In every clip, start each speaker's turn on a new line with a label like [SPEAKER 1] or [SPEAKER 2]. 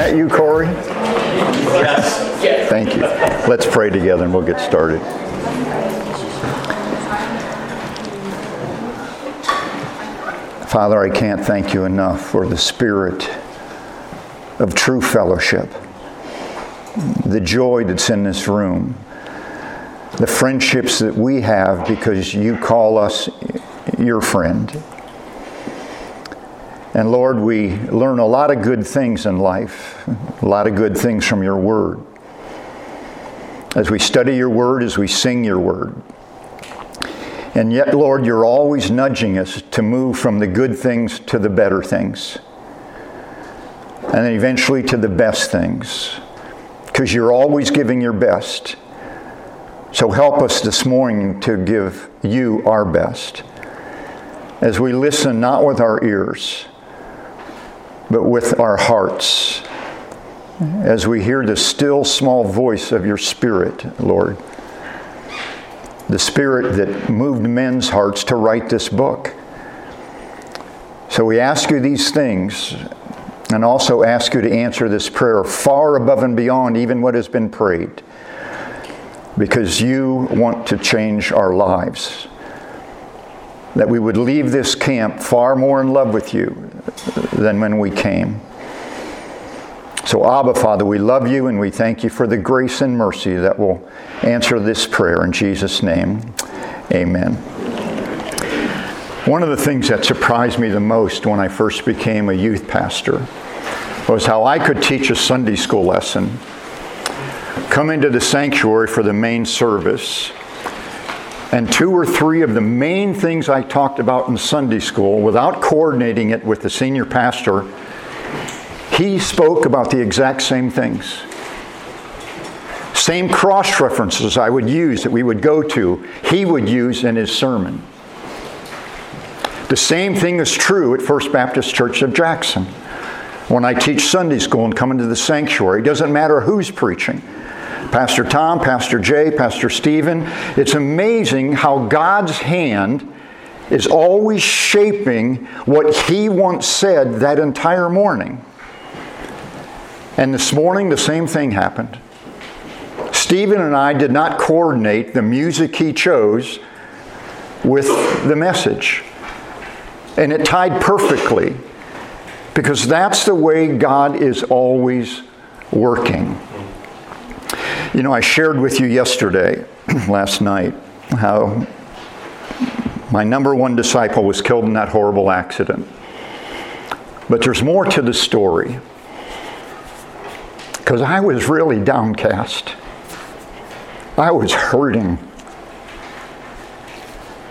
[SPEAKER 1] That you, Corey? Yes. Thank you. Let's pray together and we'll get started. Father, I can't thank you enough for the spirit of true fellowship, the joy that's in this room, the friendships that we have because you call us your friend. And Lord, we learn a lot of good things in life, a lot of good things from your word. As we study your word, as we sing your word, and yet, Lord, you're always nudging us to move from the good things to the better things. And eventually to the best things. Because you're always giving your best. So help us this morning to give you our best. As we listen not with our ears, but with our hearts. As we hear the still small voice of your Spirit, Lord the Spirit that moved men's hearts to write this book. So we ask you these things and also ask you to answer this prayer far above and beyond even what has been prayed because you want to change our lives. That we would leave this camp far more in love with you than when we came. So, Abba, Father, we love you and we thank you for the grace and mercy that will answer this prayer in Jesus' name. Amen. One of the things that surprised me the most when I first became a youth pastor was how I could teach a Sunday school lesson, come into the sanctuary for the main service, and two or three of the main things I talked about in Sunday school, without coordinating it with the senior pastor, he spoke about the exact same things. Same cross references I would use that we would go to, he would use in his sermon. The same thing is true at First Baptist Church of Jackson. When I teach Sunday school and come into the sanctuary, it doesn't matter who's preaching. Pastor Tom, Pastor Jay, Pastor Stephen. It's amazing how God's hand is always shaping what He once said that entire morning. And this morning, the same thing happened. Stephen and I did not coordinate the music he chose with the message. And it tied perfectly because that's the way God is always working. You know, I shared with you yesterday, last night, how my number one disciple was killed in that horrible accident. But there's more to the story because I was really downcast. I was hurting.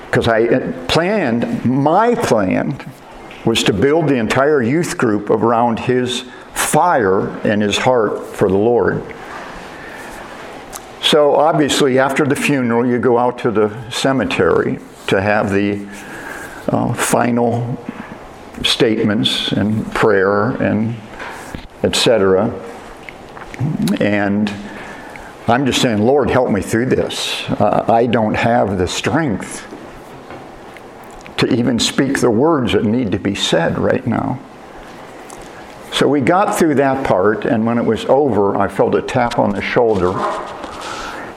[SPEAKER 1] Because I planned, my plan was to build the entire youth group around his fire and his heart for the Lord. So obviously, after the funeral, you go out to the cemetery to have the uh, final statements and prayer and etc. And I'm just saying, Lord, help me through this. Uh, I don't have the strength to even speak the words that need to be said right now. So we got through that part, and when it was over, I felt a tap on the shoulder.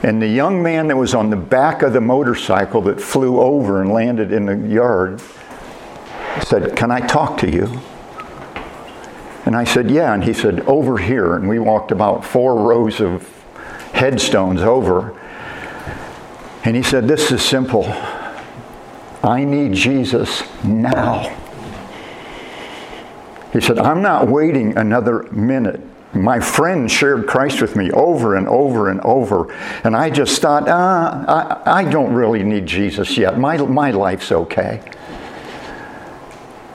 [SPEAKER 1] And the young man that was on the back of the motorcycle that flew over and landed in the yard said, Can I talk to you? And I said, Yeah. And he said, Over here. And we walked about four rows of headstones over. And he said, This is simple. I need Jesus now. He said, I'm not waiting another minute. My friend shared Christ with me over and over and over. And I just thought, ah, I, I don't really need Jesus yet. My, my life's okay.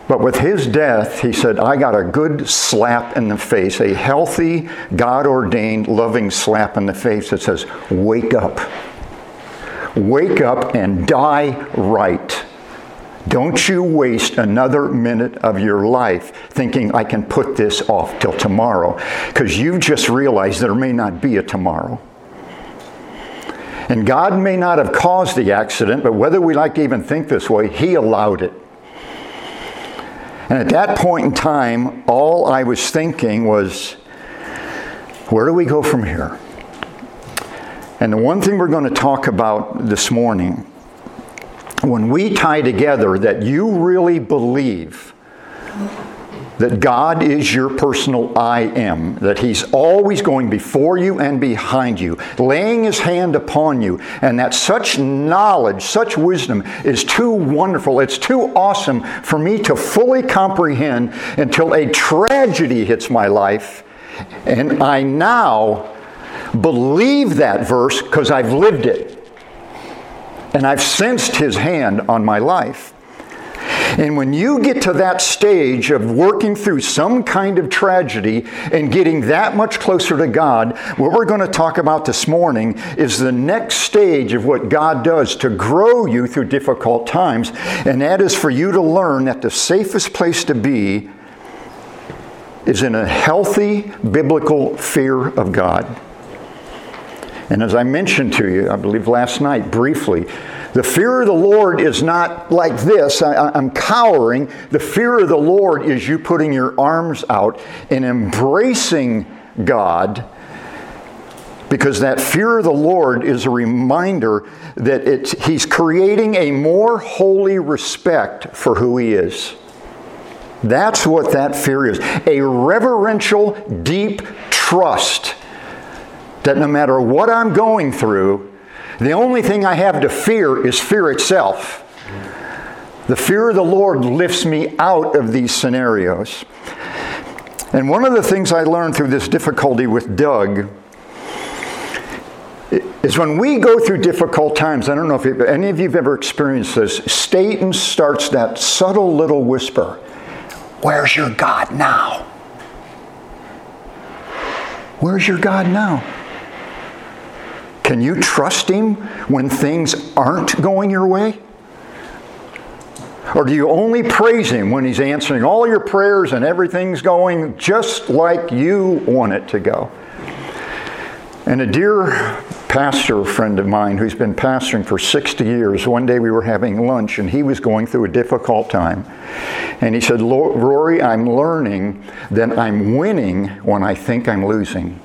[SPEAKER 1] But with his death, he said, I got a good slap in the face, a healthy, God ordained, loving slap in the face that says, Wake up. Wake up and die right. Don't you waste another minute of your life thinking I can put this off till tomorrow because you've just realized there may not be a tomorrow. And God may not have caused the accident, but whether we like to even think this way, He allowed it. And at that point in time, all I was thinking was, where do we go from here? And the one thing we're going to talk about this morning when we tie together that you really believe that God is your personal I am, that He's always going before you and behind you, laying His hand upon you, and that such knowledge, such wisdom is too wonderful, it's too awesome for me to fully comprehend until a tragedy hits my life, and I now believe that verse because I've lived it. And I've sensed his hand on my life. And when you get to that stage of working through some kind of tragedy and getting that much closer to God, what we're going to talk about this morning is the next stage of what God does to grow you through difficult times. And that is for you to learn that the safest place to be is in a healthy biblical fear of God. And as I mentioned to you, I believe last night briefly, the fear of the Lord is not like this I, am cowering. The fear of the Lord is you putting your arms out and embracing God because that fear of the Lord is a reminder that it's, He's creating a more holy respect for who He is. That's what that fear is a reverential, deep trust that no matter what I'm going through, the only thing I have to fear is fear itself. The fear of the Lord lifts me out of these scenarios. And one of the things I learned through this difficulty with Doug is when we go through difficult times, I don't know if any of you have ever experienced this, Satan starts that subtle little whisper Where's your God now? Where's your God now? Can you trust Him when things aren't going your way? Or do you only praise Him when He's answering all your prayers and everything's going just like you want it to go? And a dear pastor friend of mine who's been pastoring for 60 years, one day we were having lunch and he was going through a difficult time. And he said, Rory, I'm learning that I'm winning when I think I'm losing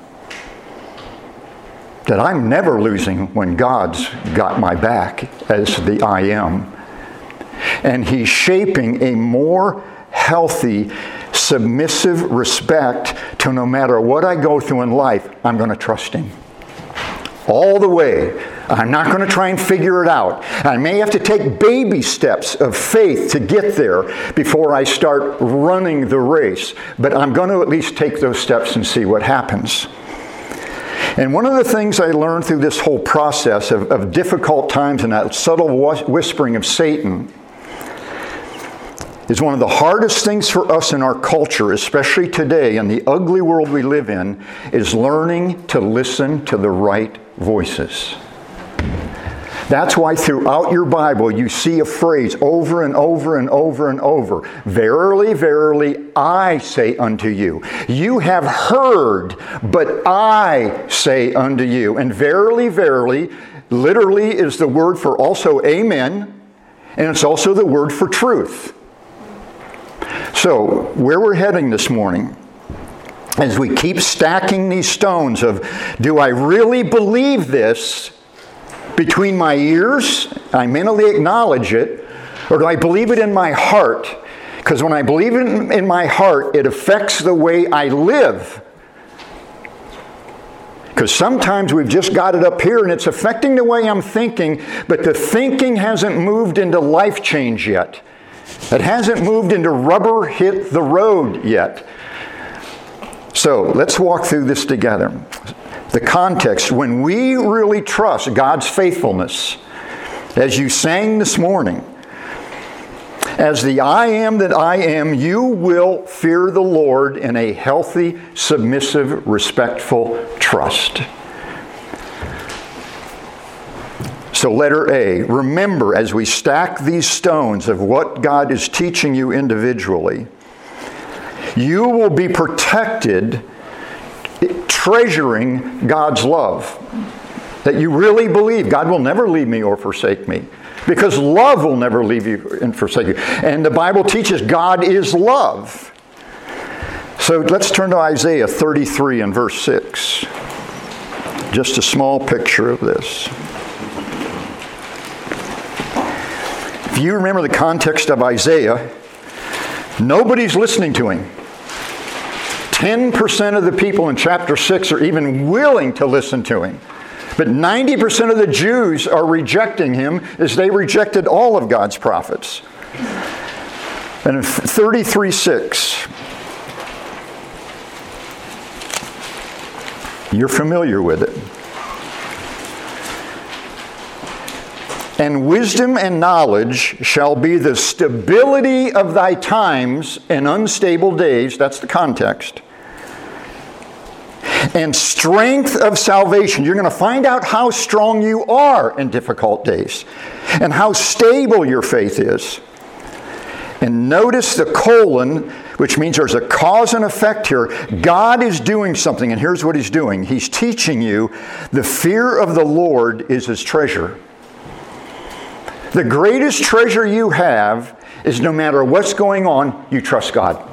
[SPEAKER 1] that I'm never losing when God's got my back as the I am. And He's shaping a more healthy, submissive respect to no matter what I go through in life, I'm going to trust Him. All the way. I'm not going to try and figure it out. I may have to take baby steps of faith to get there before I start running the race, but I'm going to at least take those steps and see what happens. And one of the things I learned through this whole process of, of difficult times and that subtle whispering of Satan is one of the hardest things for us in our culture, especially today in the ugly world we live in, is learning to listen to the right voices. That's why throughout your Bible you see a phrase over and over and over and over Verily, verily, I say unto you. You have heard, but I say unto you. And verily, verily, literally is the word for also amen, and it's also the word for truth. So, where we're heading this morning as we keep stacking these stones of do I really believe this between my ears, I mentally acknowledge it, or do I believe it in my heart? Because when I believe it in my heart, it affects the way I live. Because sometimes we've just got it up here and it's affecting the way I'm thinking, but the thinking hasn't moved into life change yet. It hasn't moved into rubber hit the road yet. So let's walk through this together the context, when we really trust God's faithfulness, as you sang this morning, as the I am that I am, you will fear the Lord in a healthy, submissive, respectful trust. So, letter A, remember as we stack these stones of what God is teaching you individually, you will be protected treasuring God's love. That you really believe God will never leave me or forsake me. Because love will never leave you and forsake you. And the Bible teaches God is love. So let's turn to Isaiah 33 and verse 6. Just a small picture of this. If you remember the context of Isaiah, nobody's listening to him. 10% of the people in chapter 6 are even willing to listen to him. But 90% of the Jews are rejecting him as they rejected all of God's prophets. And in 33 6, you're familiar with it. And wisdom and knowledge shall be the stability of thy times and unstable days. That's the context. And strength of salvation. You're going to find out how strong you are in difficult days and how stable your faith is. And notice the colon, which means there's a cause and effect here. God is doing something, and here's what He's doing He's teaching you the fear of the Lord is His treasure. The greatest treasure you have is no matter what's going on, you trust God.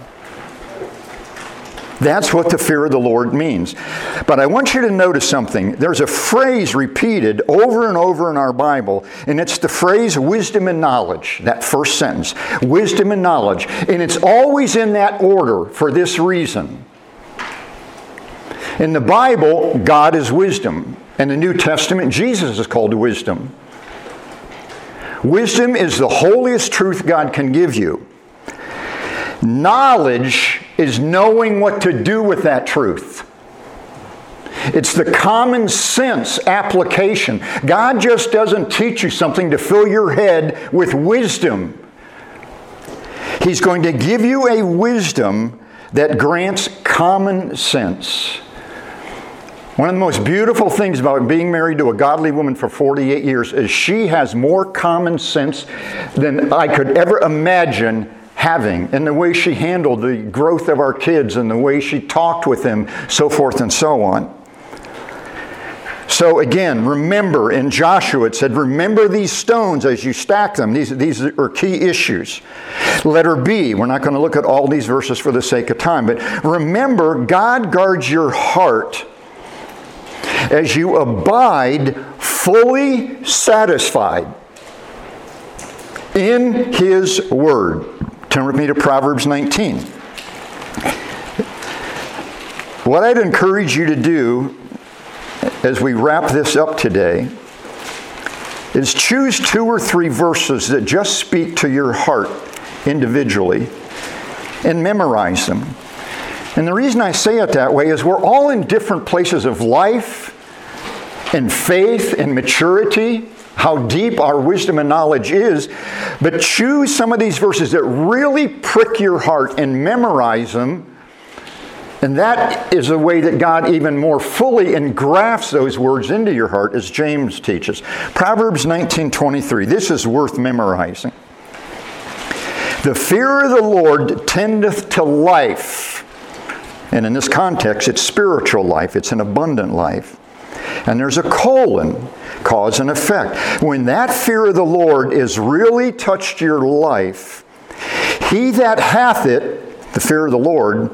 [SPEAKER 1] That's what the fear of the Lord means. But I want you to notice something. There's a phrase repeated over and over in our Bible, and it's the phrase wisdom and knowledge, that first sentence. Wisdom and knowledge. And it's always in that order for this reason. In the Bible, God is wisdom. In the New Testament, Jesus is called wisdom. Wisdom is the holiest truth God can give you. Knowledge is knowing what to do with that truth. It's the common sense application. God just doesn't teach you something to fill your head with wisdom. He's going to give you a wisdom that grants common sense. One of the most beautiful things about being married to a godly woman for 48 years is she has more common sense than I could ever imagine having, and the way she handled the growth of our kids and the way she talked with them, so forth and so on. So again, remember in Joshua it said, remember these stones as you stack them. These, these are key issues. Letter B, we're not going to look at all these verses for the sake of time, but remember, God guards your heart as you abide fully satisfied in His Word. Turn with me to Proverbs 19. What I'd encourage you to do as we wrap this up today is choose two or three verses that just speak to your heart individually and memorize them. And the reason I say it that way is we're all in different places of life and faith and maturity, how deep our wisdom and knowledge is. But choose some of these verses that really prick your heart and memorize them. And that is a way that God even more fully engrafts those words into your heart, as James teaches. Proverbs 19:23. This is worth memorizing. The fear of the Lord tendeth to life and in this context, it's spiritual life, it's an abundant life. And there's a colon, cause and effect. When that fear of the Lord is really touched your life, he that hath it, the fear of the Lord,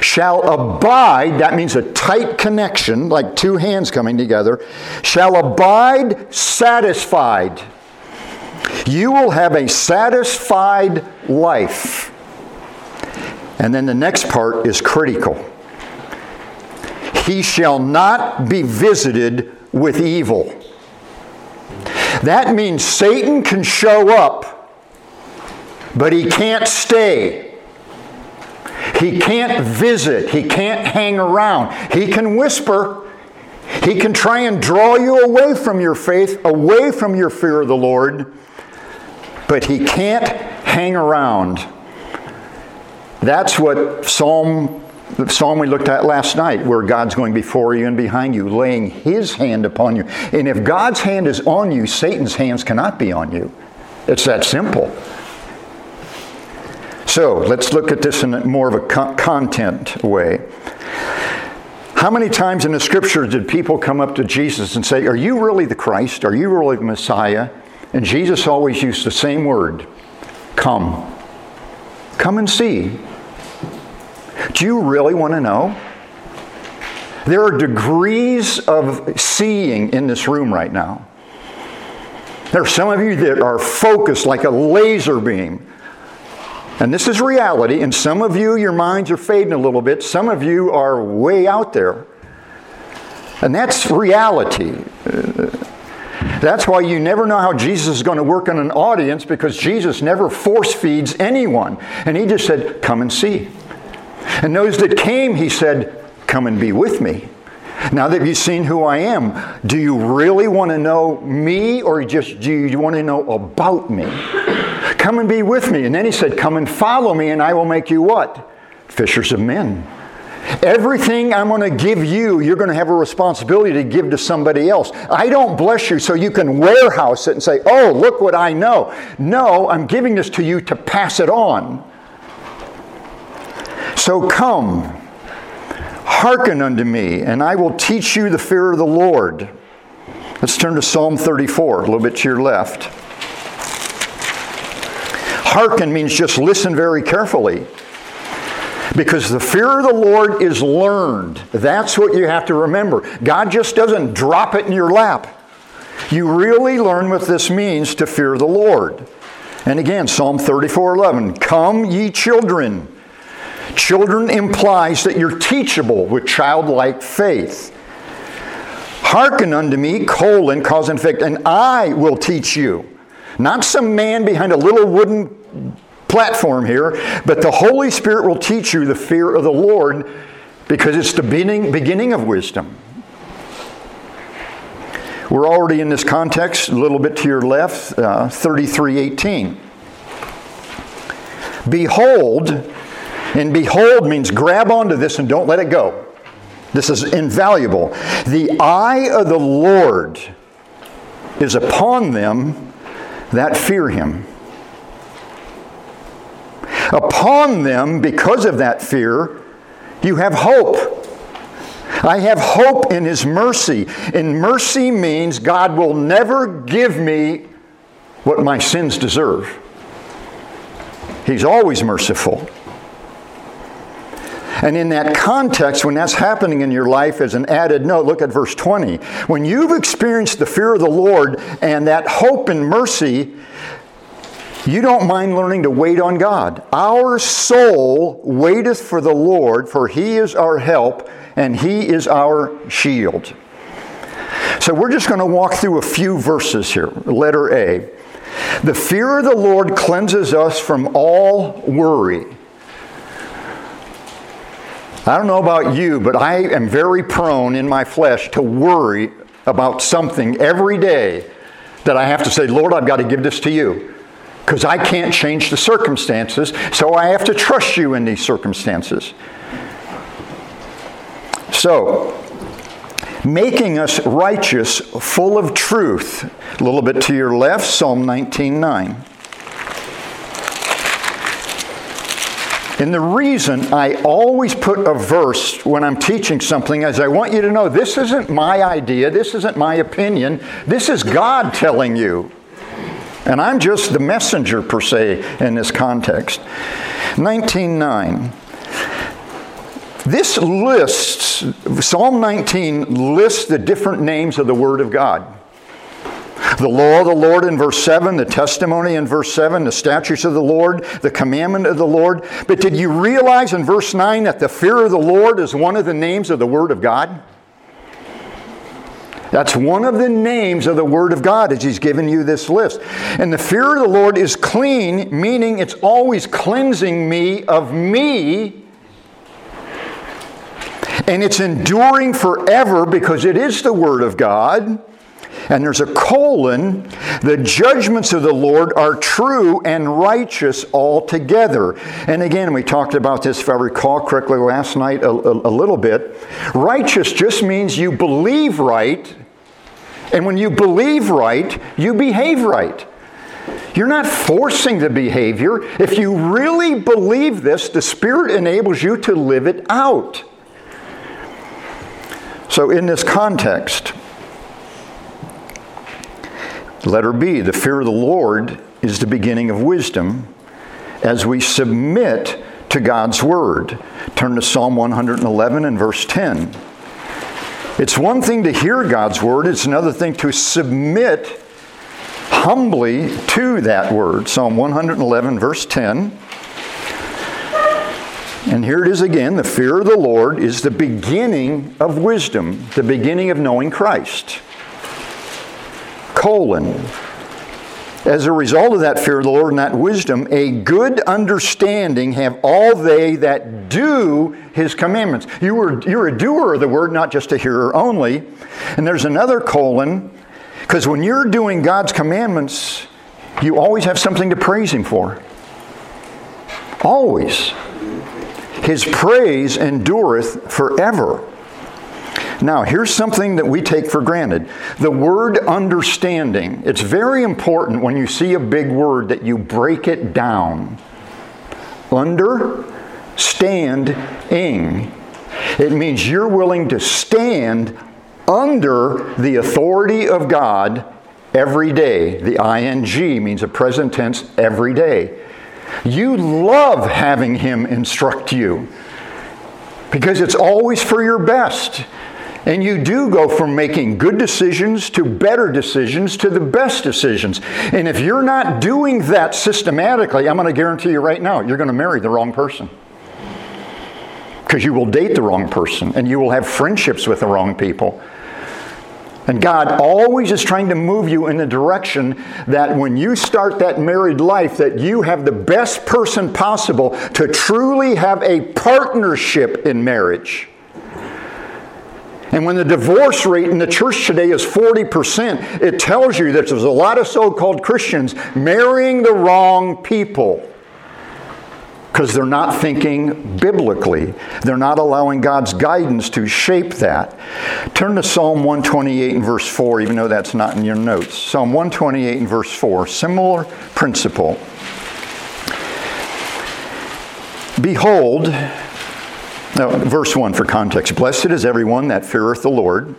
[SPEAKER 1] shall abide, that means a tight connection, like two hands coming together, shall abide satisfied. You will have a satisfied life. And then the next part is critical. He shall not be visited with evil. That means Satan can show up, but he can't stay. He can't visit. He can't hang around. He can whisper. He can try and draw you away from your faith, away from your fear of the Lord, but he can't hang around that's what Psalm the psalm we looked at last night, where God's going before you and behind you, laying his hand upon you. And if God's hand is on you, Satan's hands cannot be on you. It's that simple. So let's look at this in more of a content way. How many times in the scriptures did people come up to Jesus and say, Are you really the Christ? Are you really the Messiah? And Jesus always used the same word come. Come and see. Do you really want to know? There are degrees of seeing in this room right now. There are some of you that are focused like a laser beam and this is reality. And some of you, your minds are fading a little bit. Some of you are way out there. And that's reality. That's why you never know how Jesus is going to work in an audience because Jesus never force feeds anyone. And he just said, Come and see. And those that came, he said, Come and be with me. Now that you've seen who I am, do you really want to know me or just do you want to know about me? Come and be with me. And then he said, Come and follow me, and I will make you what? Fishers of men. Everything I'm going to give you, you're going to have a responsibility to give to somebody else. I don't bless you so you can warehouse it and say, Oh, look what I know. No, I'm giving this to you to pass it on. So come, hearken unto me, and I will teach you the fear of the Lord. Let's turn to Psalm 34, a little bit to your left. Hearken means just listen very carefully. Because the fear of the Lord is learned. That's what you have to remember. God just doesn't drop it in your lap. You really learn what this means to fear the Lord. And again, Psalm 34 11, Come, ye children. Children implies that you're teachable with childlike faith. Hearken unto me, colon, cause and effect, and I will teach you. Not some man behind a little wooden platform here, but the Holy Spirit will teach you the fear of the Lord because it's the beginning, beginning of wisdom. We're already in this context, a little bit to your left, uh, 3318. Behold, and behold means grab onto this and don't let it go. This is invaluable. The eye of the Lord is upon them that fear him upon them because of that fear, you have hope. I have hope in His mercy. And mercy means God will never give me what my sins deserve. He's always merciful. And in that context, when that's happening in your life as an added note, look at verse 20. When you've experienced the fear of the Lord and that hope and mercy, you don't mind learning to wait on God. Our soul waiteth for the Lord, for he is our help and he is our shield. So we're just going to walk through a few verses here. Letter A. The fear of the Lord cleanses us from all worry. I don't know about you, but I am very prone in my flesh to worry about something every day that I have to say, Lord, I've got to give this to you because I can't change the circumstances, so I have to trust you in these circumstances. So, making us righteous, full of truth. A little bit to your left, Psalm 19:9. And the reason I always put a verse when I'm teaching something is I want you to know this isn't my idea, this isn't my opinion, this is God telling you. And I'm just the messenger, per se, in this context. 19.9. This lists, Psalm 19 lists the different names of the Word of God. The law of the Lord in verse 7, the testimony in verse 7, the statutes of the Lord, the commandment of the Lord. But did you realize in verse 9 that the fear of the Lord is one of the names of the Word of God? That's one of the names of the Word of God as He's given you this list. And the fear of the Lord is clean, meaning it's always cleansing me of me. And it's enduring forever because it is the Word of God. And there's a colon, the judgments of the Lord are true and righteous altogether. And again, we talked about this, if I recall correctly, last night a, a, a little bit. Righteous just means you believe right, and when you believe right, you behave right. You're not forcing the behavior. If you really believe this, the Spirit enables you to live it out. So, in this context, Letter B, the fear of the Lord is the beginning of wisdom as we submit to God's word. Turn to Psalm 111 and verse 10. It's one thing to hear God's word, it's another thing to submit humbly to that word. Psalm 111, verse 10. And here it is again the fear of the Lord is the beginning of wisdom, the beginning of knowing Christ colon. As a result of that fear of the Lord and that wisdom, a good understanding have all they that do his commandments. You are, you're a doer of the word, not just a hearer only. And there's another colon, because when you're doing God's commandments, you always have something to praise him for. Always. His praise endureth forever. Now, here's something that we take for granted the word understanding. It's very important when you see a big word that you break it down. Understanding. It means you're willing to stand under the authority of God every day. The ing means a present tense every day. You love having Him instruct you because it's always for your best. And you do go from making good decisions to better decisions to the best decisions. And if you're not doing that systematically, I'm going to guarantee you right now, you're going to marry the wrong person. Because you will date the wrong person and you will have friendships with the wrong people. And God always is trying to move you in the direction that when you start that married life that you have the best person possible to truly have a partnership in marriage. And when the divorce rate in the church today is 40%, it tells you that there's a lot of so called Christians marrying the wrong people because they're not thinking biblically. They're not allowing God's guidance to shape that. Turn to Psalm 128 and verse 4, even though that's not in your notes. Psalm 128 and verse 4, similar principle. Behold, now, verse 1 for context Blessed is everyone that feareth the Lord.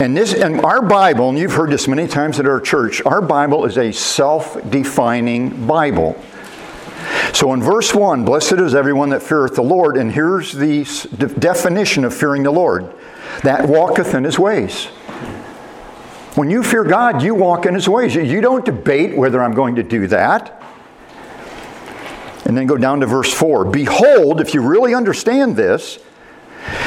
[SPEAKER 1] And this and our Bible, and you've heard this many times at our church, our Bible is a self-defining Bible. So in verse 1, blessed is everyone that feareth the Lord, and here's the definition of fearing the Lord that walketh in his ways. When you fear God, you walk in his ways. You don't debate whether I'm going to do that. And then go down to verse 4. Behold, if you really understand this,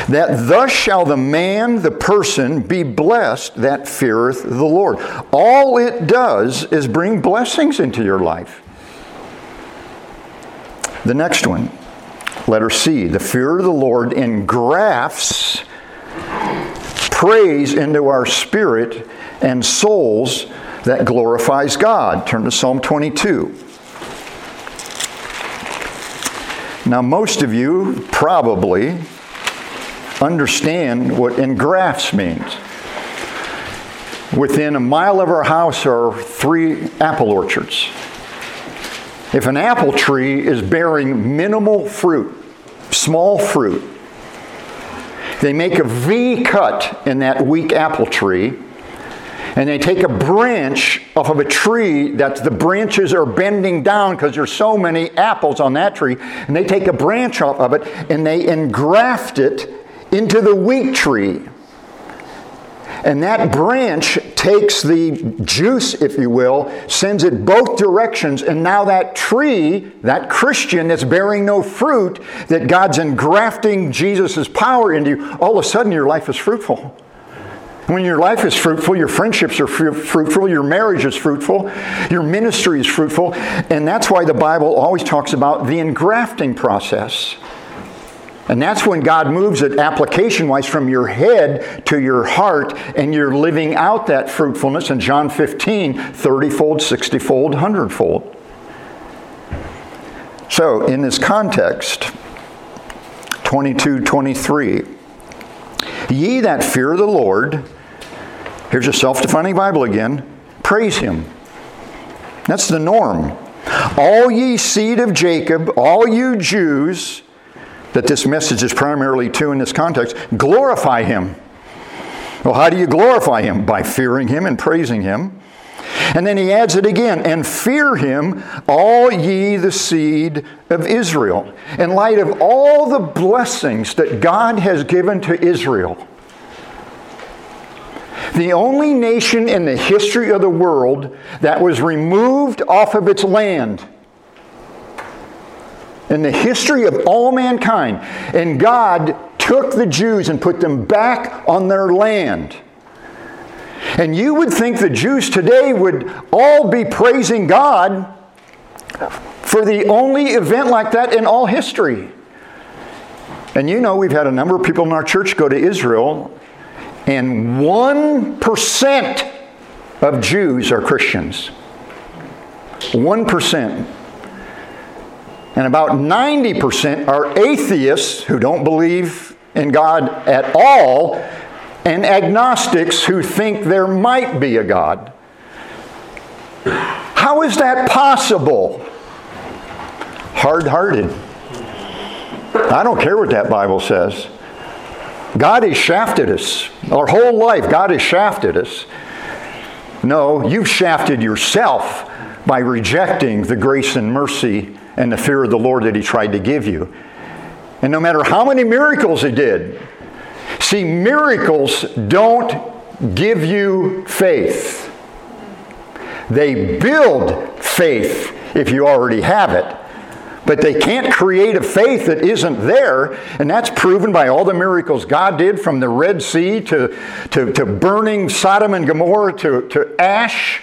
[SPEAKER 1] that thus shall the man, the person, be blessed that feareth the Lord. All it does is bring blessings into your life. The next one, letter C, the fear of the Lord engrafts praise into our spirit and souls that glorifies God. Turn to Psalm 22. Now, most of you probably understand what in engrafts means. Within a mile of our house are three apple orchards. If an apple tree is bearing minimal fruit, small fruit, they make a V cut in that weak apple tree and they take a branch off of a tree that the branches are bending down because there's so many apples on that tree, and they take a branch off of it and they engraft it into the weak tree. And that branch takes the juice, if you will, sends it both directions, and now that tree, that Christian that's bearing no fruit, that God's engrafting Jesus' power into, you, all of a sudden your life is fruitful. When your life is fruitful, your friendships are fruitful, your marriage is fruitful, your ministry is fruitful, and that's why the Bible always talks about the engrafting process. And that's when God moves it application wise from your head to your heart, and you're living out that fruitfulness in John 15 30 fold, 60 fold, 100 fold. So, in this context, 22 23, ye that fear the Lord, here's a self defining Bible again, praise him. That's the norm. All ye seed of Jacob, all you Jews, that this message is primarily to in this context, glorify him. Well, how do you glorify him? By fearing him and praising him. And then he adds it again, and fear him, all ye the seed of Israel. In light of all the blessings that God has given to Israel, the only nation in the history of the world that was removed off of its land in the history of all mankind. And God took the Jews and put them back on their land. And you would think the Jews today would all be praising God for the only event like that in all history. And you know, we've had a number of people in our church go to Israel, and 1% of Jews are Christians. 1% and about 90% are atheists who don't believe in God at all, and agnostics who think there might be a God. How is that possible? Hard hearted. I don't care what that Bible says. God has shafted us. Our whole life, God has shafted us. No, you've shafted yourself by rejecting the grace and mercy and the fear of the Lord that He tried to give you. And no matter how many miracles He did, see, miracles don't give you faith, they build faith if you already have it. But they can't create a faith that isn't there, and that's proven by all the miracles God did from the Red Sea to, to, to burning Sodom and Gomorrah to, to ash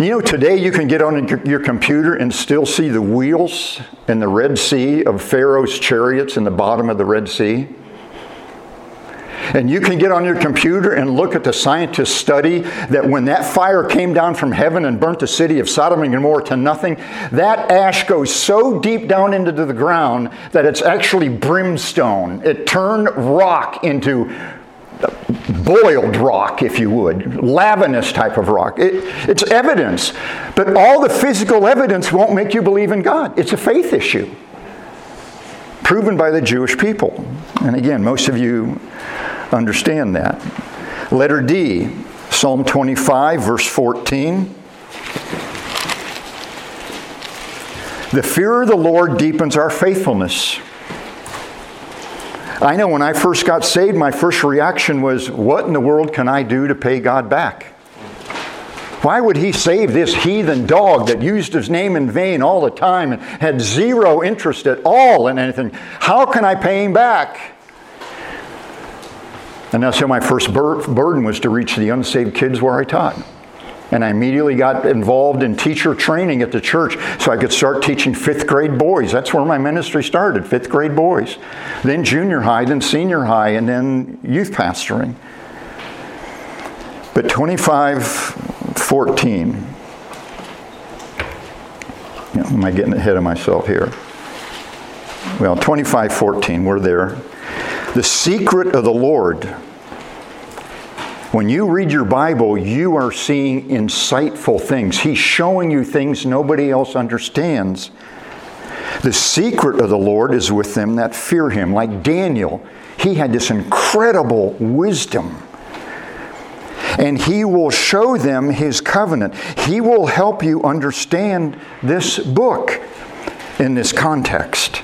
[SPEAKER 1] you know, today you can get on your computer and still see the wheels in the Red Sea of Pharaoh's chariots in the bottom of the Red Sea. And you can get on your computer and look at the scientists' study that when that fire came down from heaven and burnt the city of Sodom and Gomorrah to nothing, that ash goes so deep down into the ground that it's actually brimstone. It turned rock into boiled rock, if you would, lavinous type of rock. It, it's evidence. But all the physical evidence won't make you believe in God. It's a faith issue, proven by the Jewish people. And again, most of you understand that. Letter D, Psalm 25, verse 14. The fear of the Lord deepens our faithfulness. I know when I first got saved, my first reaction was, What in the world can I do to pay God back? Why would he save this heathen dog that used his name in vain all the time and had zero interest at all in anything? How can I pay him back? And that's how my first burden was to reach the unsaved kids where I taught. And I immediately got involved in teacher training at the church so I could start teaching fifth grade boys. That's where my ministry started, fifth grade boys. Then junior high, then senior high, and then youth pastoring. But 2514, am I getting ahead of myself here? Well, 2514, we're there. The secret of the Lord when you read your Bible, you are seeing insightful things. He's showing you things nobody else understands. The secret of the Lord is with them that fear him. Like Daniel, he had this incredible wisdom. And he will show them his covenant. He will help you understand this book in this context.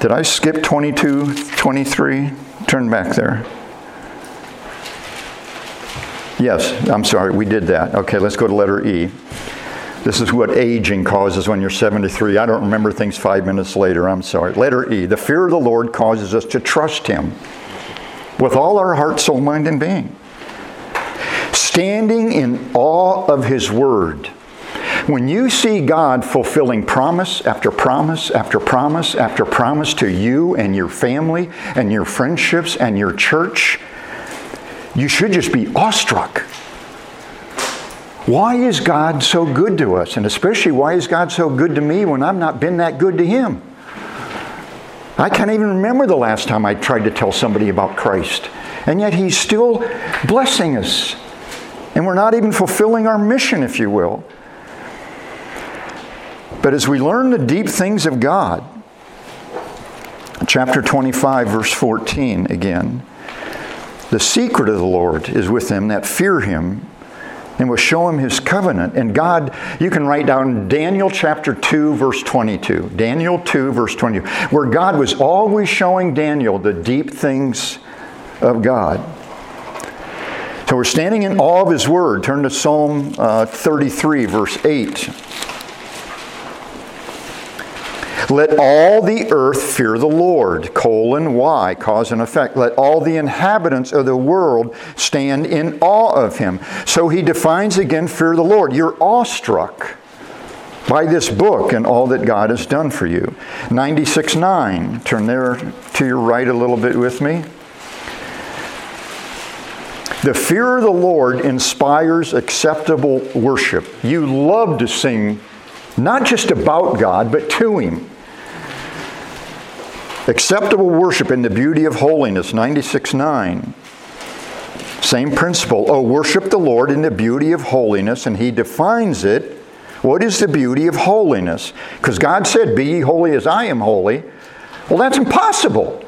[SPEAKER 1] Did I skip 22, 23? Turn back there. Yes, I'm sorry, we did that. Okay, let's go to letter E. This is what aging causes when you're 73. I don't remember things five minutes later. I'm sorry. Letter E. The fear of the Lord causes us to trust Him with all our heart, soul, mind, and being. Standing in awe of His Word. When you see God fulfilling promise after promise after promise after promise to you and your family and your friendships and your church, you should just be awestruck. Why is God so good to us? And especially, why is God so good to me when I've not been that good to Him? I can't even remember the last time I tried to tell somebody about Christ. And yet He's still blessing us. And we're not even fulfilling our mission, if you will. But as we learn the deep things of God, chapter 25, verse 14 again, the secret of the Lord is with them that fear him and will show him his covenant. And God, you can write down Daniel chapter 2, verse 22. Daniel 2, verse 22, where God was always showing Daniel the deep things of God. So we're standing in awe of his word. Turn to Psalm uh, 33, verse 8. Let all the earth fear the Lord. Colon, why? Cause and effect. Let all the inhabitants of the world stand in awe of him. So he defines again fear the Lord. You're awestruck by this book and all that God has done for you. 96 9. Turn there to your right a little bit with me. The fear of the Lord inspires acceptable worship. You love to sing not just about God, but to Him. Acceptable worship in the beauty of holiness, 96 9. Same principle. Oh, worship the Lord in the beauty of holiness, and he defines it. What is the beauty of holiness? Because God said, Be ye holy as I am holy. Well, that's impossible.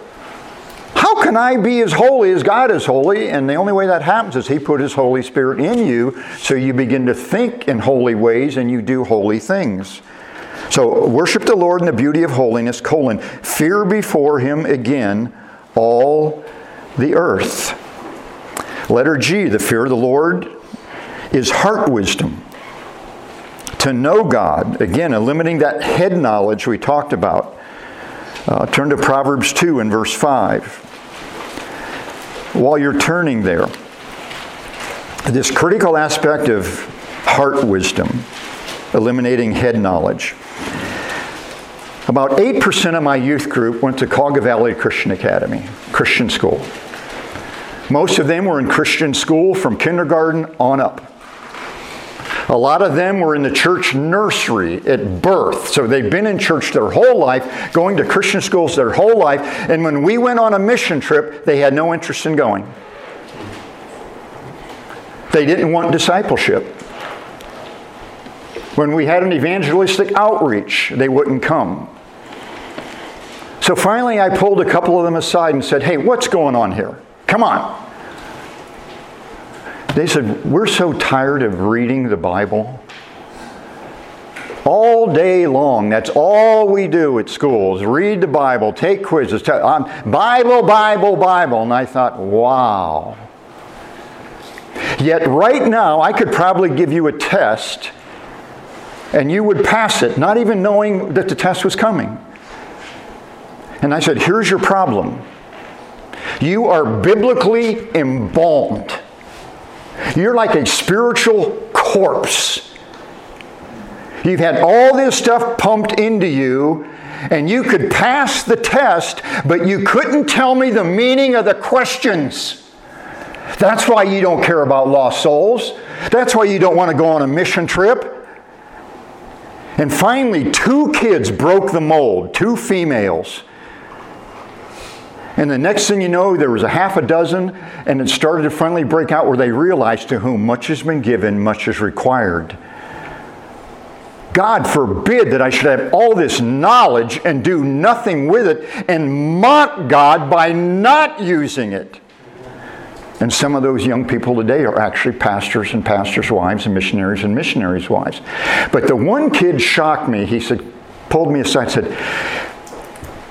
[SPEAKER 1] How can I be as holy as God is holy? And the only way that happens is He put His Holy Spirit in you, so you begin to think in holy ways and you do holy things. So worship the Lord in the beauty of holiness, colon, fear before him again all the earth. Letter G, the fear of the Lord is heart wisdom. To know God, again, eliminating that head knowledge we talked about. Uh, turn to Proverbs 2 and verse 5. While you're turning there, this critical aspect of heart wisdom, eliminating head knowledge. About 8% of my youth group went to Cuyahoga Valley Christian Academy, Christian school. Most of them were in Christian school from kindergarten on up. A lot of them were in the church nursery at birth. So they've been in church their whole life, going to Christian schools their whole life. And when we went on a mission trip, they had no interest in going. They didn't want discipleship. When we had an evangelistic outreach, they wouldn't come. So finally, I pulled a couple of them aside and said, Hey, what's going on here? Come on. They said, We're so tired of reading the Bible. All day long, that's all we do at schools read the Bible, take quizzes, tell, um, Bible, Bible, Bible. And I thought, wow. Yet, right now, I could probably give you a test and you would pass it, not even knowing that the test was coming. And I said, Here's your problem. You are biblically embalmed. You're like a spiritual corpse. You've had all this stuff pumped into you, and you could pass the test, but you couldn't tell me the meaning of the questions. That's why you don't care about lost souls. That's why you don't want to go on a mission trip. And finally, two kids broke the mold, two females. And the next thing you know, there was a half a dozen, and it started to finally break out where they realized to whom much has been given, much is required. God forbid that I should have all this knowledge and do nothing with it and mock God by not using it. And some of those young people today are actually pastors and pastors' wives and missionaries and missionaries' wives. But the one kid shocked me. He said, pulled me aside said,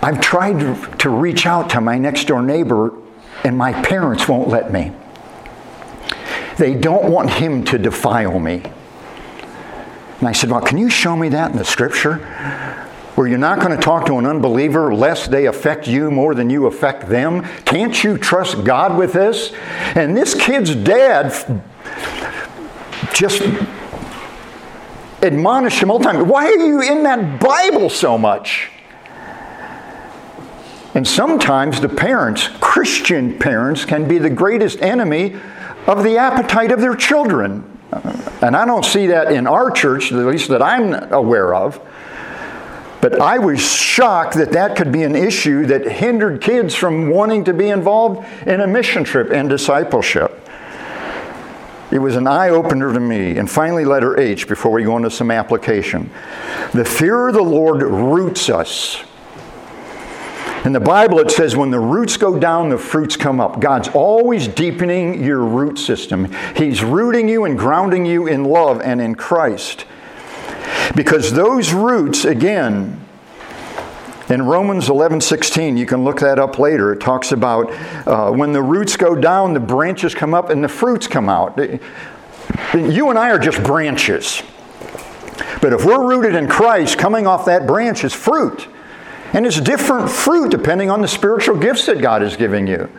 [SPEAKER 1] I've tried to reach out to my next door neighbor, and my parents won't let me. They don't want him to defile me. And I said, Well, can you show me that in the scripture? Where you're not going to talk to an unbeliever lest they affect you more than you affect them? Can't you trust God with this? And this kid's dad just admonished him all the time. Why are you in that Bible so much? And sometimes the parents, Christian parents, can be the greatest enemy of the appetite of their children. And I don't see that in our church, at least that I'm aware of. But I was shocked that that could be an issue that hindered kids from wanting to be involved in a mission trip and discipleship. It was an eye opener to me. And finally, letter H, before we go into some application. The fear of the Lord roots us. In the Bible, it says when the roots go down, the fruits come up. God's always deepening your root system. He's rooting you and grounding you in love and in Christ. Because those roots, again, in Romans 11 16, you can look that up later. It talks about uh, when the roots go down, the branches come up and the fruits come out. You and I are just branches. But if we're rooted in Christ, coming off that branch is fruit. And it's different fruit depending on the spiritual gifts that God is giving you.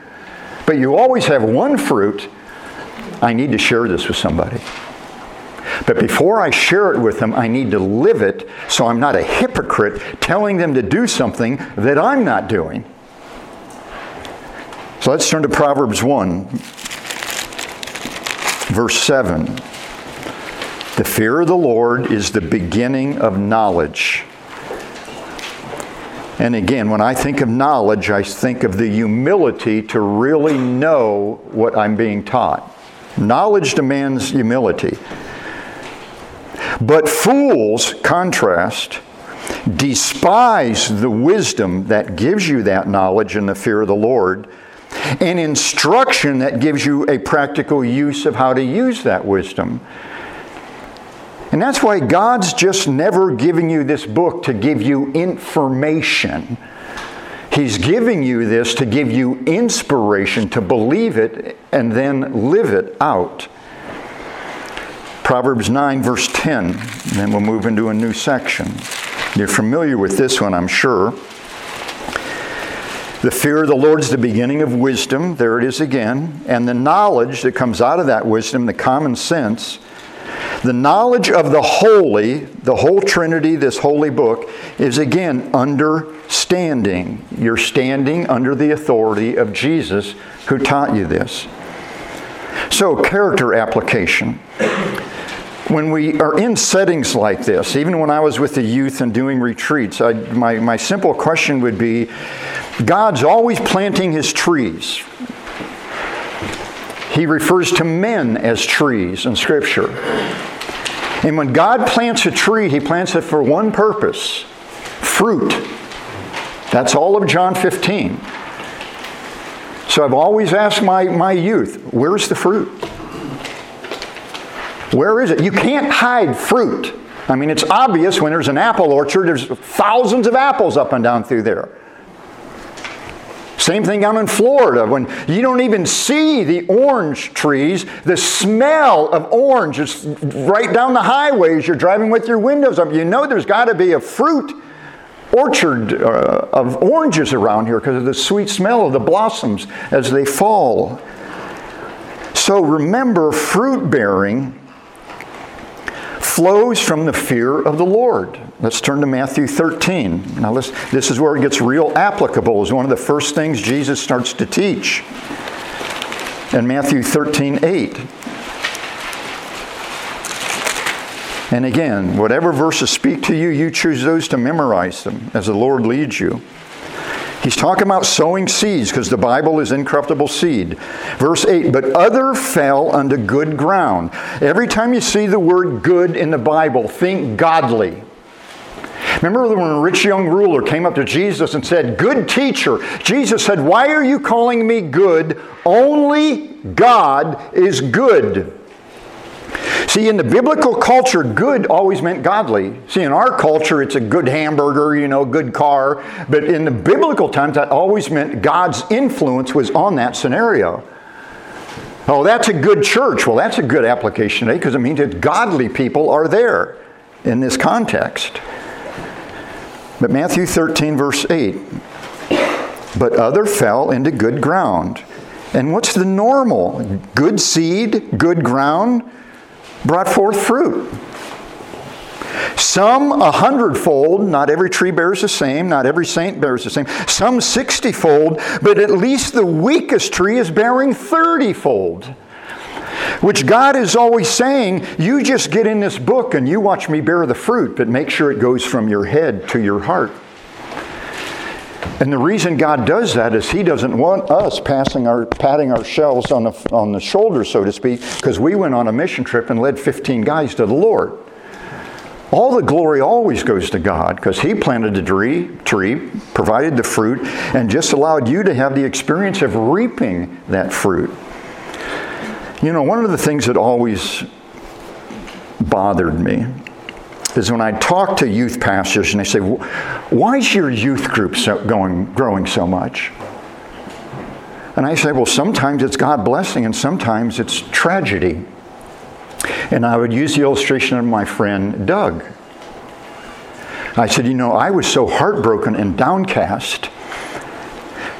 [SPEAKER 1] But you always have one fruit. I need to share this with somebody. But before I share it with them, I need to live it so I'm not a hypocrite telling them to do something that I'm not doing. So let's turn to Proverbs 1, verse 7. The fear of the Lord is the beginning of knowledge. And again, when I think of knowledge, I think of the humility to really know what I'm being taught. Knowledge demands humility. But fools, contrast, despise the wisdom that gives you that knowledge and the fear of the Lord, and instruction that gives you a practical use of how to use that wisdom. And that's why God's just never giving you this book to give you information. He's giving you this to give you inspiration to believe it and then live it out. Proverbs 9, verse 10. And then we'll move into a new section. You're familiar with this one, I'm sure. The fear of the Lord is the beginning of wisdom. There it is again. And the knowledge that comes out of that wisdom, the common sense, the knowledge of the holy, the whole Trinity, this holy book, is again understanding. You're standing under the authority of Jesus who taught you this. So, character application when we are in settings like this, even when I was with the youth and doing retreats, I, my, my simple question would be God's always planting his trees. He refers to men as trees in Scripture. And when God plants a tree, he plants it for one purpose fruit. That's all of John 15. So I've always asked my, my youth, where's the fruit? Where is it? You can't hide fruit. I mean, it's obvious when there's an apple orchard, there's thousands of apples up and down through there. Same thing down in Florida when you don't even see the orange trees. The smell of orange is right down the highways. You're driving with your windows up. You know there's got to be a fruit orchard uh, of oranges around here because of the sweet smell of the blossoms as they fall. So remember, fruit bearing flows from the fear of the Lord. Let's turn to Matthew 13. Now, this is where it gets real applicable, is one of the first things Jesus starts to teach. In Matthew 13, 8. And again, whatever verses speak to you, you choose those to memorize them as the Lord leads you. He's talking about sowing seeds because the Bible is incorruptible seed. Verse 8, but other fell unto good ground. Every time you see the word good in the Bible, think godly. Remember when a rich young ruler came up to Jesus and said, Good teacher. Jesus said, Why are you calling me good? Only God is good. See, in the biblical culture, good always meant godly. See, in our culture, it's a good hamburger, you know, good car. But in the biblical times, that always meant God's influence was on that scenario. Oh, that's a good church. Well, that's a good application today because it means that godly people are there in this context. But Matthew 13, verse 8 But other fell into good ground. And what's the normal? Good seed, good ground brought forth fruit. Some a hundredfold, not every tree bears the same, not every saint bears the same. Some sixtyfold, but at least the weakest tree is bearing thirtyfold. Which God is always saying, you just get in this book and you watch me bear the fruit, but make sure it goes from your head to your heart. And the reason God does that is He doesn't want us passing our, patting ourselves on the, on the shoulder, so to speak, because we went on a mission trip and led 15 guys to the Lord. All the glory always goes to God because He planted the tree, tree, provided the fruit, and just allowed you to have the experience of reaping that fruit. You know, one of the things that always bothered me is when I talk to youth pastors and they say, Why is your youth group so going, growing so much? And I say, Well, sometimes it's God blessing and sometimes it's tragedy. And I would use the illustration of my friend Doug. I said, You know, I was so heartbroken and downcast.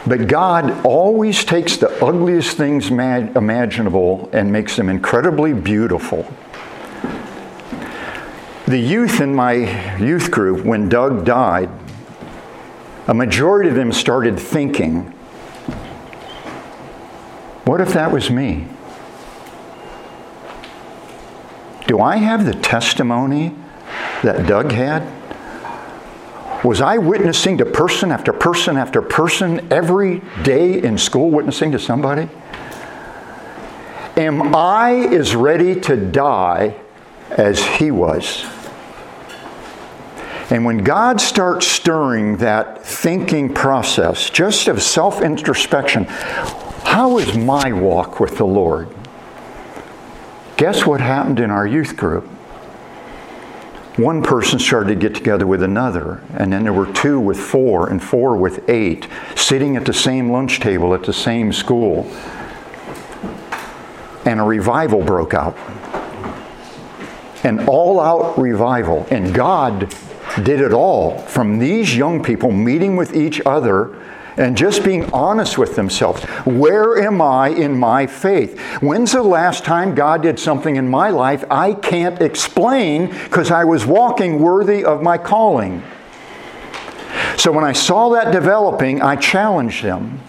[SPEAKER 1] But God always takes the ugliest things imaginable and makes them incredibly beautiful the youth in my youth group, when Doug died, a majority of them started thinking, what if that was me? Do I have the testimony that Doug had? Was I witnessing to person after person after person every day in school, witnessing to somebody? Am I as ready to die as he was? And when God starts stirring that thinking process, just of self introspection, how is my walk with the Lord? Guess what happened in our youth group? One person started to get together with another, and then there were two with four, and four with eight, sitting at the same lunch table at the same school. And a revival broke out. An all out revival. And God did it all from these young people meeting with each other and just being honest with themselves. Where am I in my faith? When's the last time God did something in my life I can't explain because I was walking worthy of my calling? So when I saw that developing, I challenged them.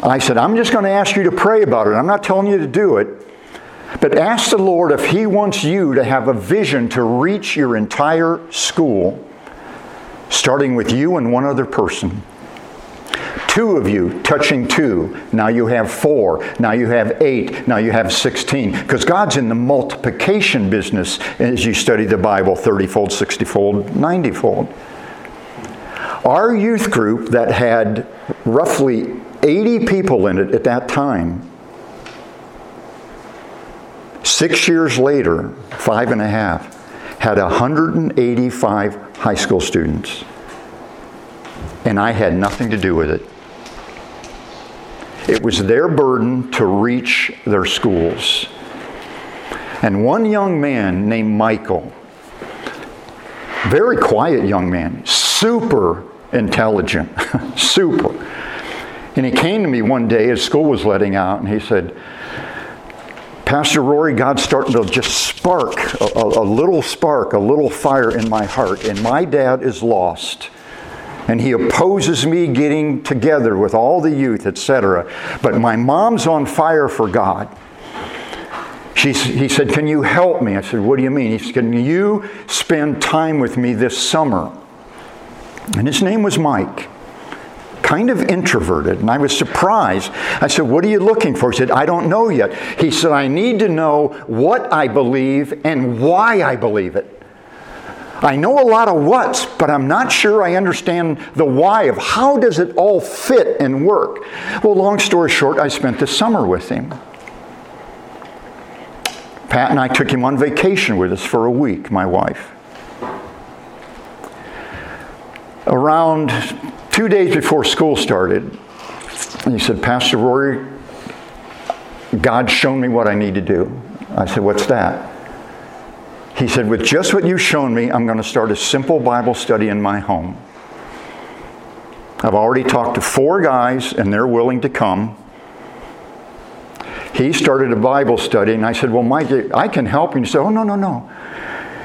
[SPEAKER 1] I said, I'm just going to ask you to pray about it. I'm not telling you to do it. But ask the Lord if He wants you to have a vision to reach your entire school, starting with you and one other person. Two of you touching two. Now you have four. Now you have eight. Now you have 16. Because God's in the multiplication business as you study the Bible 30 fold, 60 fold, 90 fold. Our youth group that had roughly 80 people in it at that time Six years later, five and a half, had 185 high school students. And I had nothing to do with it. It was their burden to reach their schools. And one young man named Michael, very quiet young man, super intelligent, super. And he came to me one day as school was letting out and he said, Pastor Rory, God's starting to just spark a, a, little spark, a little fire in my heart. And my dad is lost. And he opposes me getting together with all the youth, etc. But my mom's on fire for God. He said, Can you help me? I said, What do you mean? He said, Can you spend time with me this summer? And his name was Mike kind of introverted. And I was surprised. I said, What are you looking for? He said, I don't know yet. He said, I need to know what I believe and why I believe it. I know a lot of what's, but I'm not sure I understand the why of how does it all fit and work. Well, long story short, I spent the summer with him. Pat and I took him on vacation with us for a week, my wife. Around two days before school started, he said, Pastor Rory, God's shown me what I need to do. I said, What's that? He said, With just what you've shown me, I'm going to start a simple Bible study in my home. I've already talked to four guys, and they're willing to come. He started a Bible study, and I said, Well, Mike, I can help you. He said, Oh, no, no, no.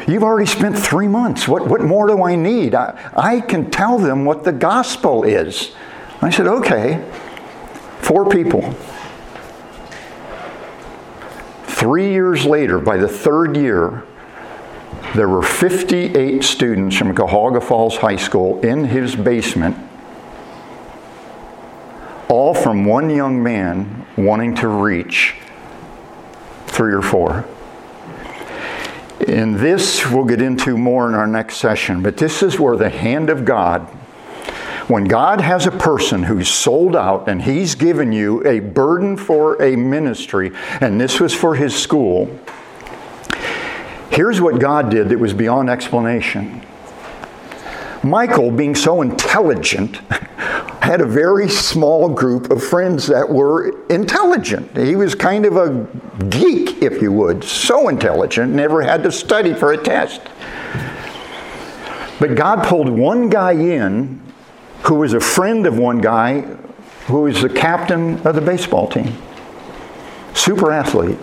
[SPEAKER 1] You've already spent three months. What, what more do I need? I, I can tell them what the gospel is. I said, Okay. Four people. Three years later, by the third year, there were 58 students from Cuyahoga Falls High School in his basement, all from one young man wanting to reach three or four. And this we'll get into more in our next session, but this is where the hand of God, when God has a person who's sold out and he's given you a burden for a ministry, and this was for his school, here's what God did that was beyond explanation. Michael, being so intelligent, had a very small group of friends that were intelligent. He was kind of a geek, if you would, so intelligent, never had to study for a test. But God pulled one guy in who was a friend of one guy who was the captain of the baseball team, super athlete.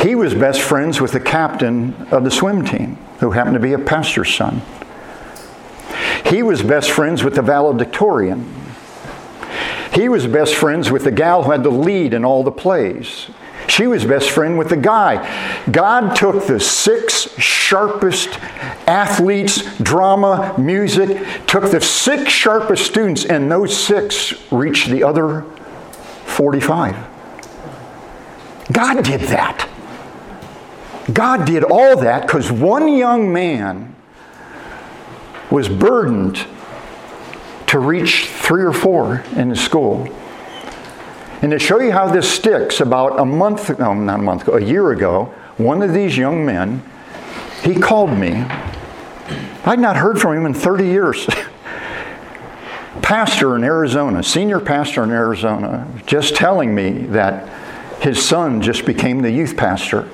[SPEAKER 1] He was best friends with the captain of the swim team, who happened to be a pastor's son. He was best friends with the valedictorian. He was best friends with the gal who had the lead in all the plays. She was best friend with the guy. God took the six sharpest athletes, drama, music, took the six sharpest students, and those six reached the other 45. God did that. God did all that because one young man was burdened to reach three or four in the school. And to show you how this sticks, about a month, no, not a month ago, a year ago, one of these young men, he called me. I'd not heard from him in 30 years. pastor in Arizona, senior pastor in Arizona, just telling me that his son just became the youth pastor,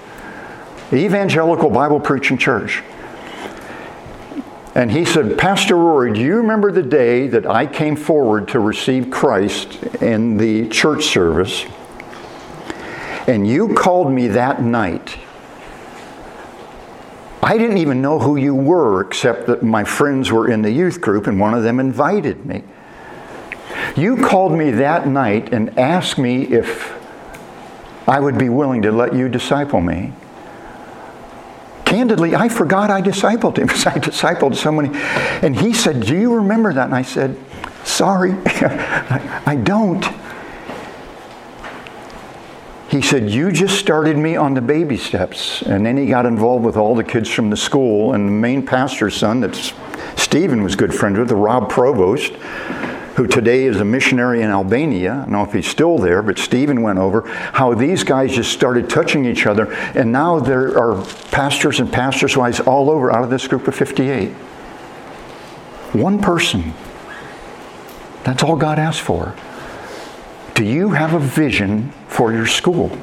[SPEAKER 1] evangelical Bible preaching church. And he said, Pastor Rory, do you remember the day that I came forward to receive Christ in the church service? And you called me that night. I didn't even know who you were, except that my friends were in the youth group and one of them invited me. You called me that night and asked me if I would be willing to let you disciple me candidly, I forgot I discipled him because I discipled so many. And he said, Do you remember that? And I said, Sorry, I don't. He said, You just started me on the baby steps. And then he got involved with all the kids from the school and the main pastor's son that Stephen was good friends with, the Rob Provost who today is a missionary in Albania. I don't know if he's still there, but Stephen went over how these guys just started touching each other, and now there are pastors and pastors' wives all over out of this group of 58. One person. That's all God asked for. Do you have a vision for your school?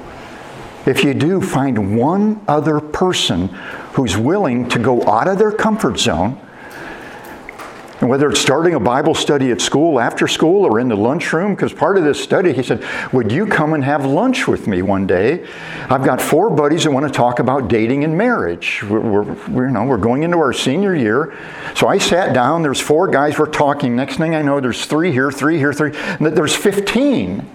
[SPEAKER 1] If you do, find one other person who's willing to go out of their comfort zone and whether it's starting a Bible study at school, after school, or in the lunchroom, because part of this study, he said, Would you come and have lunch with me one day? I've got four buddies that want to talk about dating and marriage. We're, we're, you know, we're going into our senior year. So I sat down, there's four guys, we're talking. Next thing I know, there's three here, three here, three, there's 15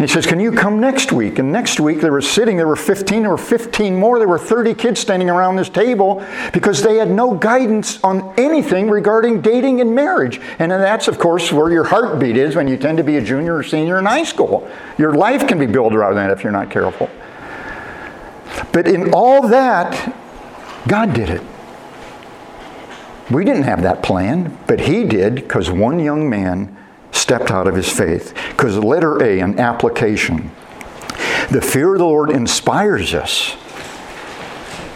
[SPEAKER 1] he says, Can you come next week? And next week they were sitting, there were 15, there were 15 more, there were 30 kids standing around this table because they had no guidance on anything regarding dating and marriage. And that's, of course, where your heartbeat is when you tend to be a junior or senior in high school. Your life can be built around that if you're not careful. But in all that, God did it. We didn't have that plan, but He did because one young man stepped out of his faith. Because letter A, an application. The fear of the Lord inspires us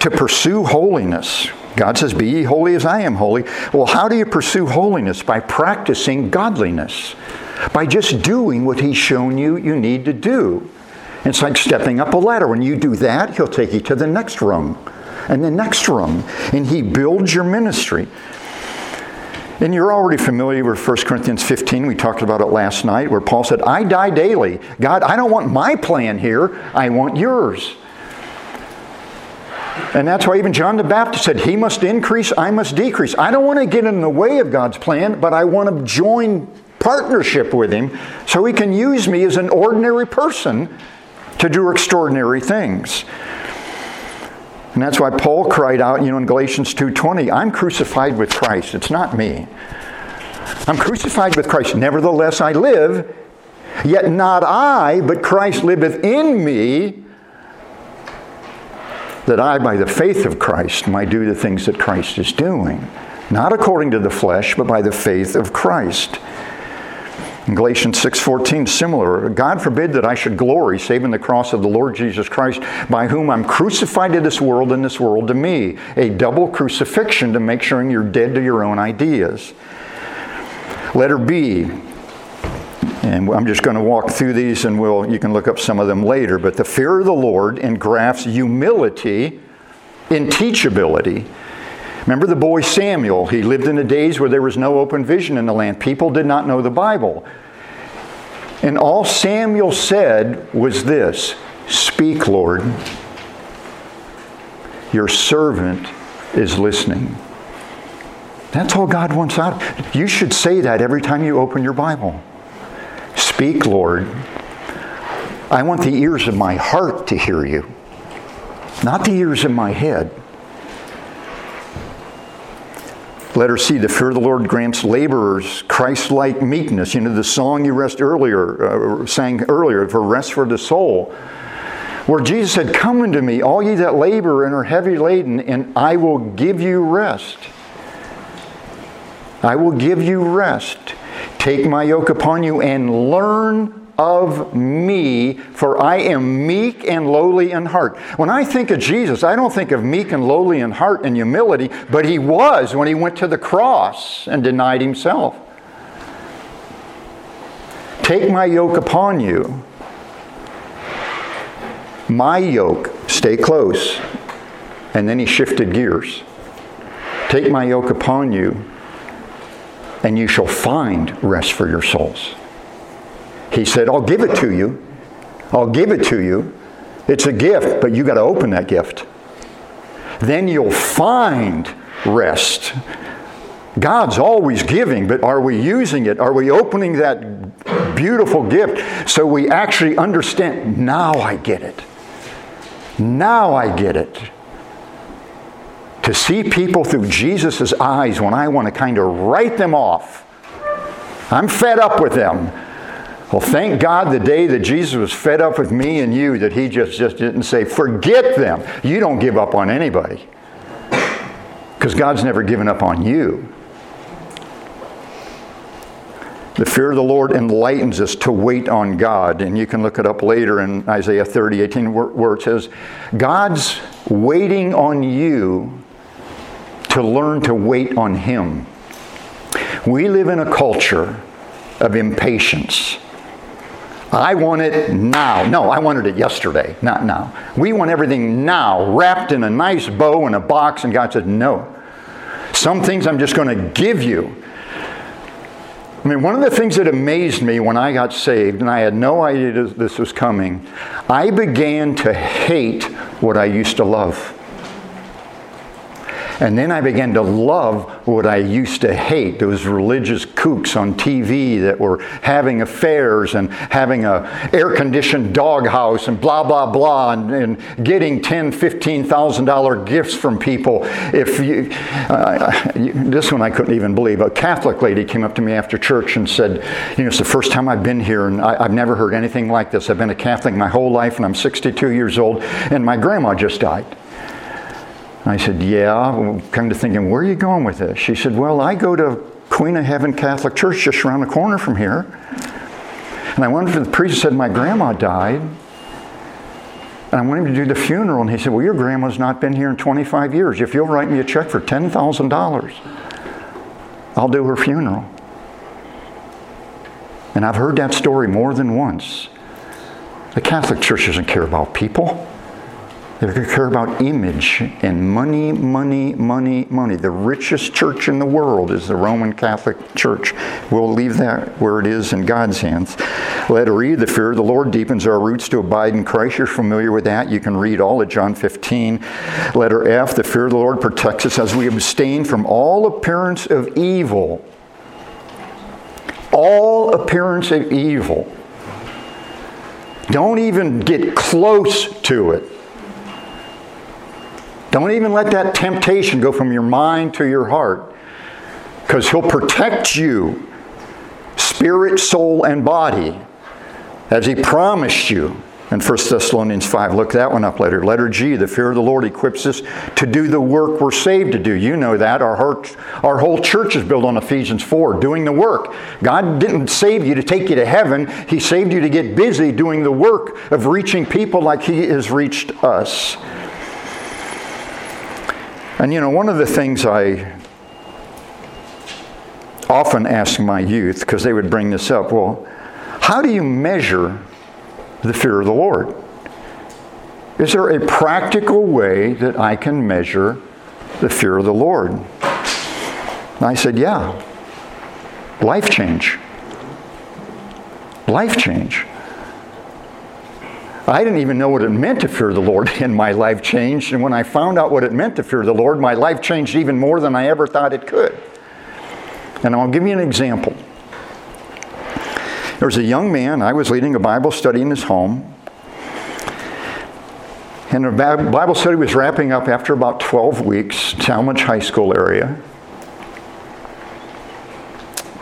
[SPEAKER 1] to pursue holiness. God says, Be ye holy as I am holy. Well, how do you pursue holiness? By practicing godliness, by just doing what He's shown you you need to do. It's like stepping up a ladder. When you do that, He'll take you to the next rung and the next rung, and He builds your ministry. And you're already familiar with 1 Corinthians 15. We talked about it last night, where Paul said, I die daily. God, I don't want my plan here, I want yours. And that's why even John the Baptist said, He must increase, I must decrease. I don't want to get in the way of God's plan, but I want to join partnership with Him so He can use me as an ordinary person to do extraordinary things. And that's why Paul cried out, you know, in Galatians 2:20, I'm crucified with Christ. It's not me. I'm crucified with Christ. Nevertheless I live, yet not I, but Christ liveth in me that I, by the faith of Christ, might do the things that Christ is doing. Not according to the flesh, but by the faith of Christ. Galatians 6:14 similar, God forbid that I should glory save in the cross of the Lord Jesus Christ, by whom I'm crucified to this world and this world to me. A double crucifixion to make sure you're dead to your own ideas. Letter B, and I'm just going to walk through these and we'll, you can look up some of them later. But the fear of the Lord engrafts humility in teachability. Remember the boy Samuel? He lived in the days where there was no open vision in the land. People did not know the Bible. And all Samuel said was this Speak, Lord. Your servant is listening. That's all God wants out. You should say that every time you open your Bible. Speak, Lord. I want the ears of my heart to hear you, not the ears of my head. Letter C, the fear of the Lord grants laborers Christ-like meekness. You know, the song you rest earlier, uh, sang earlier, for rest for the soul, where Jesus said, Come unto me, all ye that labor and are heavy laden, and I will give you rest. I will give you rest. Take my yoke upon you and learn of me, for I am meek and lowly in heart. When I think of Jesus, I don't think of meek and lowly in heart and humility, but he was when he went to the cross and denied himself. Take my yoke upon you. My yoke, stay close. And then he shifted gears. Take my yoke upon you and you shall find rest for your souls. He said, I'll give it to you. I'll give it to you. It's a gift, but you got to open that gift. Then you'll find rest. God's always giving, but are we using it? Are we opening that beautiful gift so we actually understand? Now I get it. Now I get it to see people through Jesus' eyes when I want to kind of write them off. I'm fed up with them. Well, thank God the day that Jesus was fed up with me and you that he just, just didn't say, forget them. You don't give up on anybody. Because God's never given up on you. The fear of the Lord enlightens us to wait on God. And you can look it up later in Isaiah 30, 18, where, where it says, God's waiting on you to learn to wait on Him. We live in a culture of impatience. I want it now. No, I wanted it yesterday, not now. We want everything now, wrapped in a nice bow in a box, and God said, No. Some things I'm just going to give you. I mean, one of the things that amazed me when I got saved, and I had no idea this was coming, I began to hate what I used to love. And then I began to love what I used to hate those religious kooks on TV that were having affairs and having a air conditioned doghouse and blah, blah, blah, and, and getting ten, fifteen thousand dollar gifts from people. If you, uh, this one I couldn't even believe. A Catholic lady came up to me after church and said, You know, it's the first time I've been here and I, I've never heard anything like this. I've been a Catholic my whole life and I'm 62 years old and my grandma just died. I said, Yeah. Kind of thinking, where are you going with this? She said, Well, I go to Queen of Heaven Catholic Church just around the corner from here. And I went to the priest and said, My grandma died. And I wanted him to do the funeral. And he said, Well, your grandma's not been here in 25 years. If you'll write me a check for $10,000, I'll do her funeral. And I've heard that story more than once. The Catholic Church doesn't care about people. They're going to care about image and money, money, money, money. The richest church in the world is the Roman Catholic Church. We'll leave that where it is in God's hands. Letter E, the fear of the Lord deepens our roots to abide in Christ. You're familiar with that. You can read all of John 15. Letter F, the fear of the Lord protects us as we abstain from all appearance of evil. All appearance of evil. Don't even get close to it. Don't even let that temptation go from your mind to your heart because He'll protect you, spirit, soul, and body, as He promised you in 1 Thessalonians 5. Look that one up later. Letter G, the fear of the Lord equips us to do the work we're saved to do. You know that. Our, heart, our whole church is built on Ephesians 4, doing the work. God didn't save you to take you to heaven, He saved you to get busy doing the work of reaching people like He has reached us. And you know, one of the things I often ask my youth, because they would bring this up, well, how do you measure the fear of the Lord? Is there a practical way that I can measure the fear of the Lord? And I said, yeah. Life change. Life change. I didn't even know what it meant to fear the Lord, and my life changed. And when I found out what it meant to fear the Lord, my life changed even more than I ever thought it could. And I'll give you an example. There was a young man, I was leading a Bible study in his home. And the Bible study was wrapping up after about 12 weeks, Tallmadge High School area.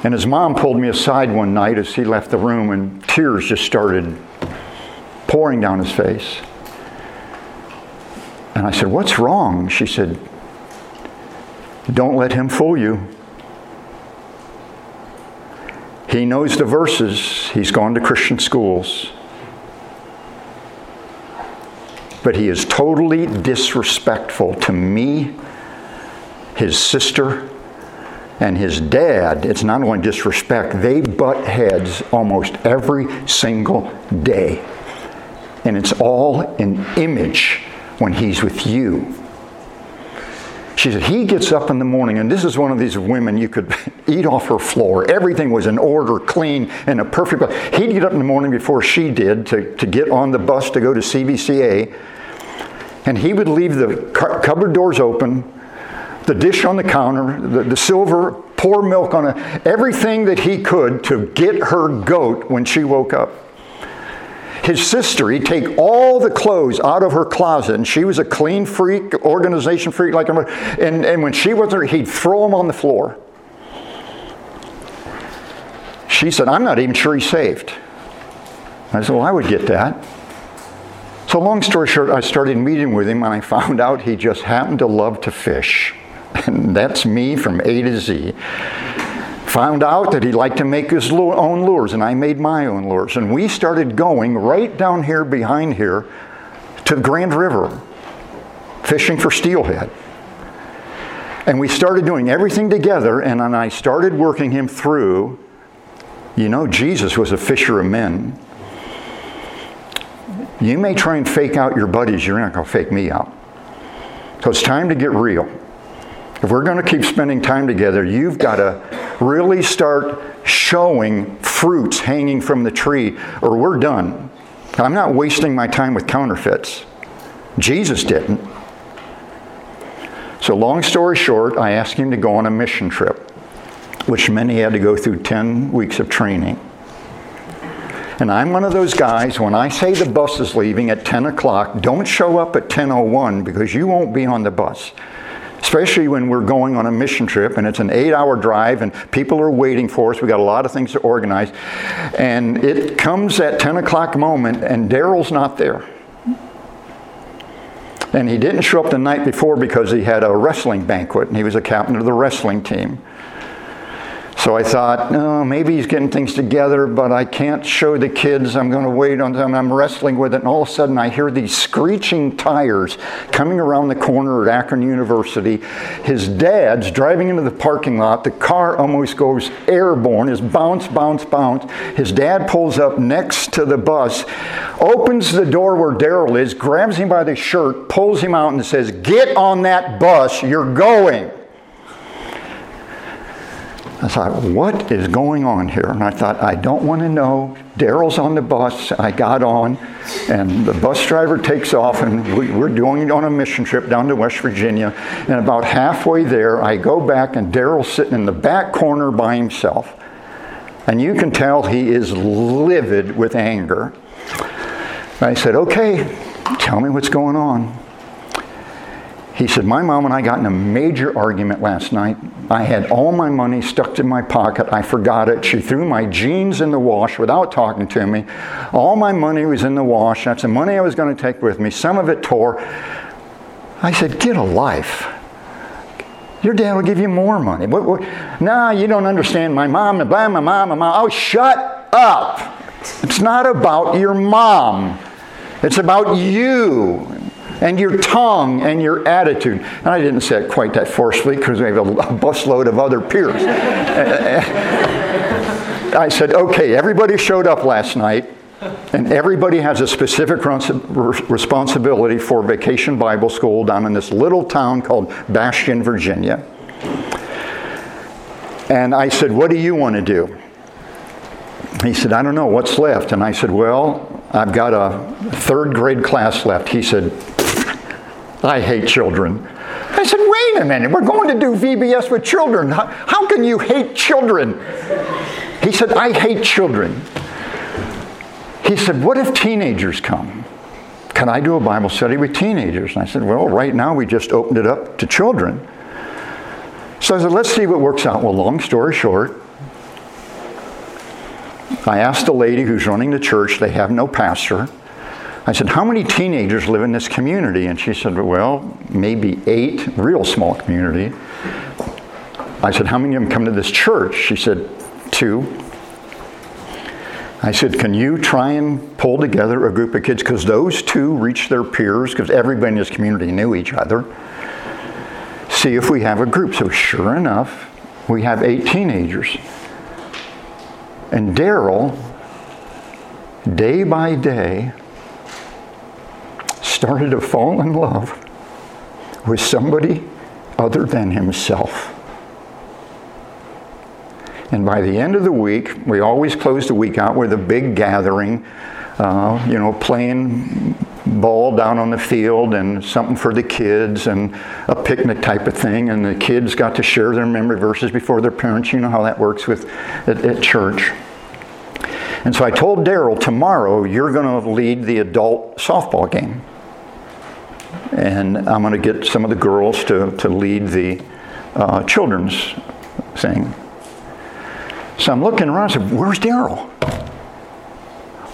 [SPEAKER 1] And his mom pulled me aside one night as he left the room, and tears just started pouring down his face. And I said, What's wrong? She said, Don't let him fool you. He knows the verses, he's gone to Christian schools. But he is totally disrespectful to me, his sister, and his dad. It's not only disrespect, they butt heads almost every single day. And it's all an image when he's with you. She said, he gets up in the morning, and this is one of these women you could eat off her floor. Everything was in order, clean, and a perfect. He'd get up in the morning before she did to, to get on the bus to go to CVCA, and he would leave the cupboard doors open, the dish on the counter, the, the silver, pour milk on it, everything that he could to get her goat when she woke up his sister, he'd take all the clothes out of her closet, and she was a clean freak, organization freak like and, and when she was there, he'd throw them on the floor. She said, I'm not even sure he's saved. I said, Well, I would get that. So, long story short, I started meeting with him, and I found out he just happened to love to fish. And that's me from A to Z. Found out that he liked to make his own lures, and I made my own lures. And we started going right down here behind here to the Grand River, fishing for steelhead. And we started doing everything together, and then I started working him through. You know, Jesus was a fisher of men. You may try and fake out your buddies, you're not going to fake me out. So it's time to get real. If we're going to keep spending time together, you've got to really start showing fruits hanging from the tree, or we're done. I'm not wasting my time with counterfeits. Jesus didn't. So, long story short, I asked him to go on a mission trip, which meant he had to go through 10 weeks of training. And I'm one of those guys, when I say the bus is leaving at 10 o'clock, don't show up at 10.01 because you won't be on the bus especially when we're going on a mission trip and it's an eight hour drive and people are waiting for us. We got a lot of things to organize. And it comes at 10 o'clock moment and Daryl's not there. And he didn't show up the night before because he had a wrestling banquet and he was a captain of the wrestling team. So I thought, oh, maybe he's getting things together, but I can't show the kids. I'm going to wait on them. I'm wrestling with it. And all of a sudden, I hear these screeching tires coming around the corner at Akron University. His dad's driving into the parking lot. The car almost goes airborne, is bounce, bounce, bounce. His dad pulls up next to the bus, opens the door where Daryl is, grabs him by the shirt, pulls him out, and says, Get on that bus. You're going. I thought, what is going on here? And I thought, I don't want to know. Daryl's on the bus. I got on, and the bus driver takes off, and we, are doing it on a mission trip down to West Virginia. And about halfway there, I go back, and Daryl's sitting in the back corner by himself. And you can tell he is livid with anger. I said, okay, tell me what's going on. He said, My mom and I got in a major argument last night. I had all my money stuck in my pocket. I forgot it. She threw my jeans in the wash without talking to me. All my money was in the wash. That's the money I was going to take with me. Some of it tore. I said, Get a life. Your dad will give you more money. What, what? Nah, you don't understand. My mom, my mom, my mom. Oh, shut up. It's not about your mom. It's about you and your tongue and your attitude. And I didn't say it quite that forcefully because we have a busload of other peers. I said, okay, everybody showed up last night. And everybody has a specific responsibility for Vacation Bible School down in this little town called Bastian, Virginia. And I said, What do you want to do? He said, I don't know, what's left? And I said, Well, I've got a third grade class left. He said, I hate children. I said, wait a minute, we're going to do VBS with children. How, how can you hate children? He said, I hate children. He said, what if teenagers come? Can I do a Bible study with teenagers? And I said, well, right now we just opened it up to children. So I said, let's see what works out. Well, long story short, I asked the lady who's running the church, they have no pastor. I said, How many teenagers live in this community? And she said, Well, maybe eight, real small community. I said, How many of them come to this church? She said, Two. I said, Can you try and pull together a group of kids? Because those two reach their peers, because everybody in this community knew each other. See if we have a group. So, sure enough, we have eight teenagers. And Daryl, day by day, started to fall in love with somebody other than himself. And by the end of the week, we always close the week out with a big gathering, uh, you know, playing ball down on the field and something for the kids and a picnic type of thing. And the kids got to share their memory verses before their parents. You know how that works with at, at church. And so I told Daryl, tomorrow you're going to lead the adult softball game and I'm going to get some of the girls to, to lead the uh, children's thing. So I'm looking around and said, Where's Daryl?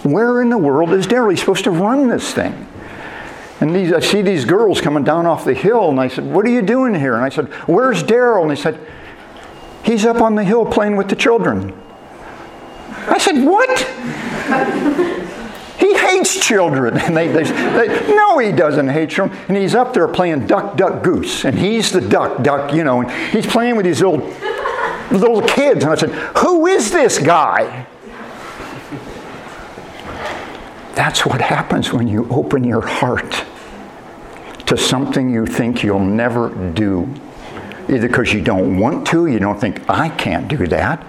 [SPEAKER 1] Where in the world is Daryl? He's supposed to run this thing. And these, I see these girls coming down off the hill, and I said, What are you doing here? And I said, Where's Daryl? And they said, He's up on the hill playing with the children. I said, What? He hates children. And they, they, they, no, he doesn't hate children. And he's up there playing duck, duck, goose. And he's the duck, duck, you know. And he's playing with these little, little kids. And I said, Who is this guy? That's what happens when you open your heart to something you think you'll never do. Either because you don't want to, you don't think, I can't do that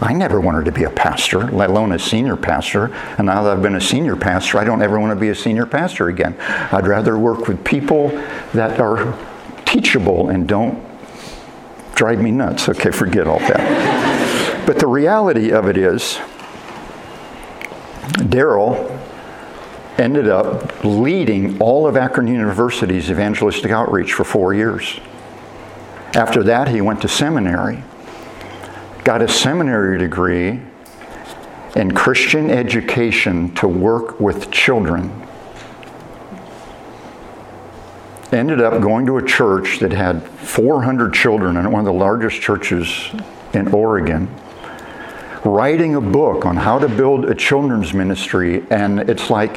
[SPEAKER 1] I never wanted to be a pastor, let alone a senior pastor. And now that I've been a senior pastor, I don't ever want to be a senior pastor again. I'd rather work with people that are teachable and don't drive me nuts. Okay, forget all that. but the reality of it is, Daryl ended up leading all of Akron University's evangelistic outreach for four years. After that, he went to seminary got a seminary degree in Christian education to work with children. Ended up going to a church that had 400 children in one of the largest churches in Oregon writing a book on how to build a children's ministry, and it's like,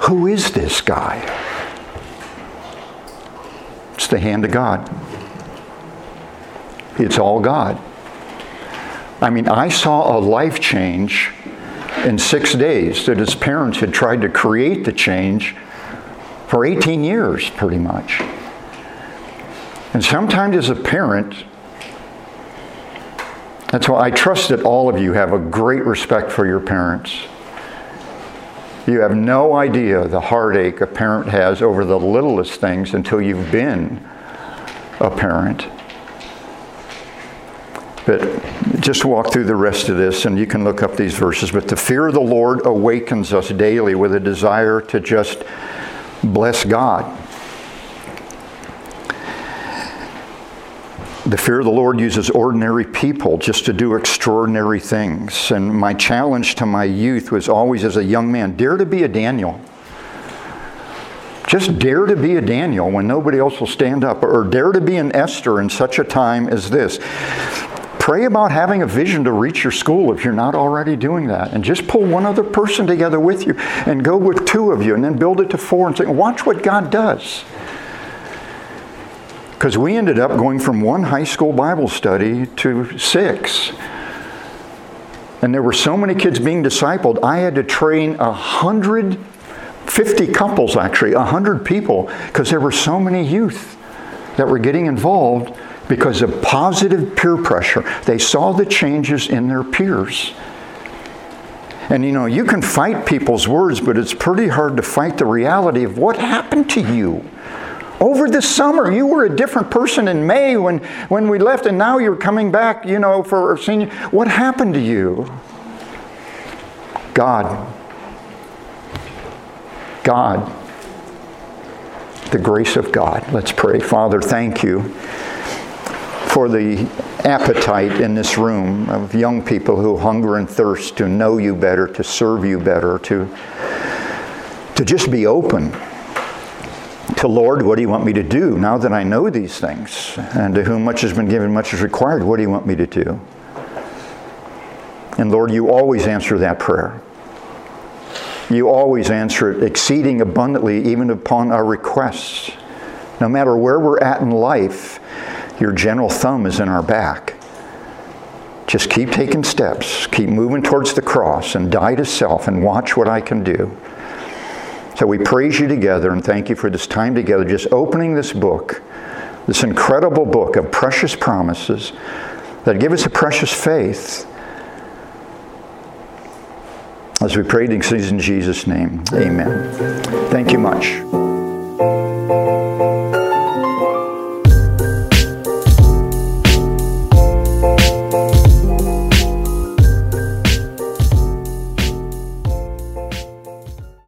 [SPEAKER 1] who is this guy? It's the hand of God. It's all God. I mean, I saw a life change in six days that his parents had tried to create the change for 18 years, pretty much. And sometimes as a parent, that's why I trust that all of you have a great respect for your parents. You have no idea the heartache a parent has over the littlest things until you've been a parent. But just walk through the rest of this and you can look up these verses. But the fear of the Lord awakens us daily with a desire to just bless God The fear of the Lord uses ordinary people just to do extraordinary things. And my challenge to my youth was always as a young man dare to be a Daniel. Just dare to be a Daniel when nobody else will stand up, or dare to be an Esther in such a time as this. Pray about having a vision to reach your school if you're not already doing that. And just pull one other person together with you and go with two of you and then build it to four and say, watch what God does. Because we ended up going from one high school Bible study to six. And there were so many kids being discipled, I had to train a couples actually, a hundred people, because there were so many youth that were getting involved because of positive peer pressure. They saw the changes in their peers. And you know, you can fight people's words, but it's pretty hard to fight the reality of what happened to you over the summer. You were a different person in May when, when we left, and now you're coming back, you know, for senior. What happened to you? God. God. The grace of God. Let's pray. Father, thank you for the appetite in this room of young people who hunger and thirst to know you better, to serve you better, to, to just be open to Lord, what do you want me to do now that I know these things? And to whom much has been given, much is required. What do you want me to do? And Lord, you always answer that prayer. You always answer it exceeding abundantly, even upon our requests. No matter where we're at in life, your general thumb is in our back. Just keep taking steps, keep moving towards the cross, and die to self, and watch what I can do. So we praise you together and thank you for this time together, just opening this book, this incredible book of precious promises that give us a precious faith. As we pray these in Jesus' name, amen. Thank you much.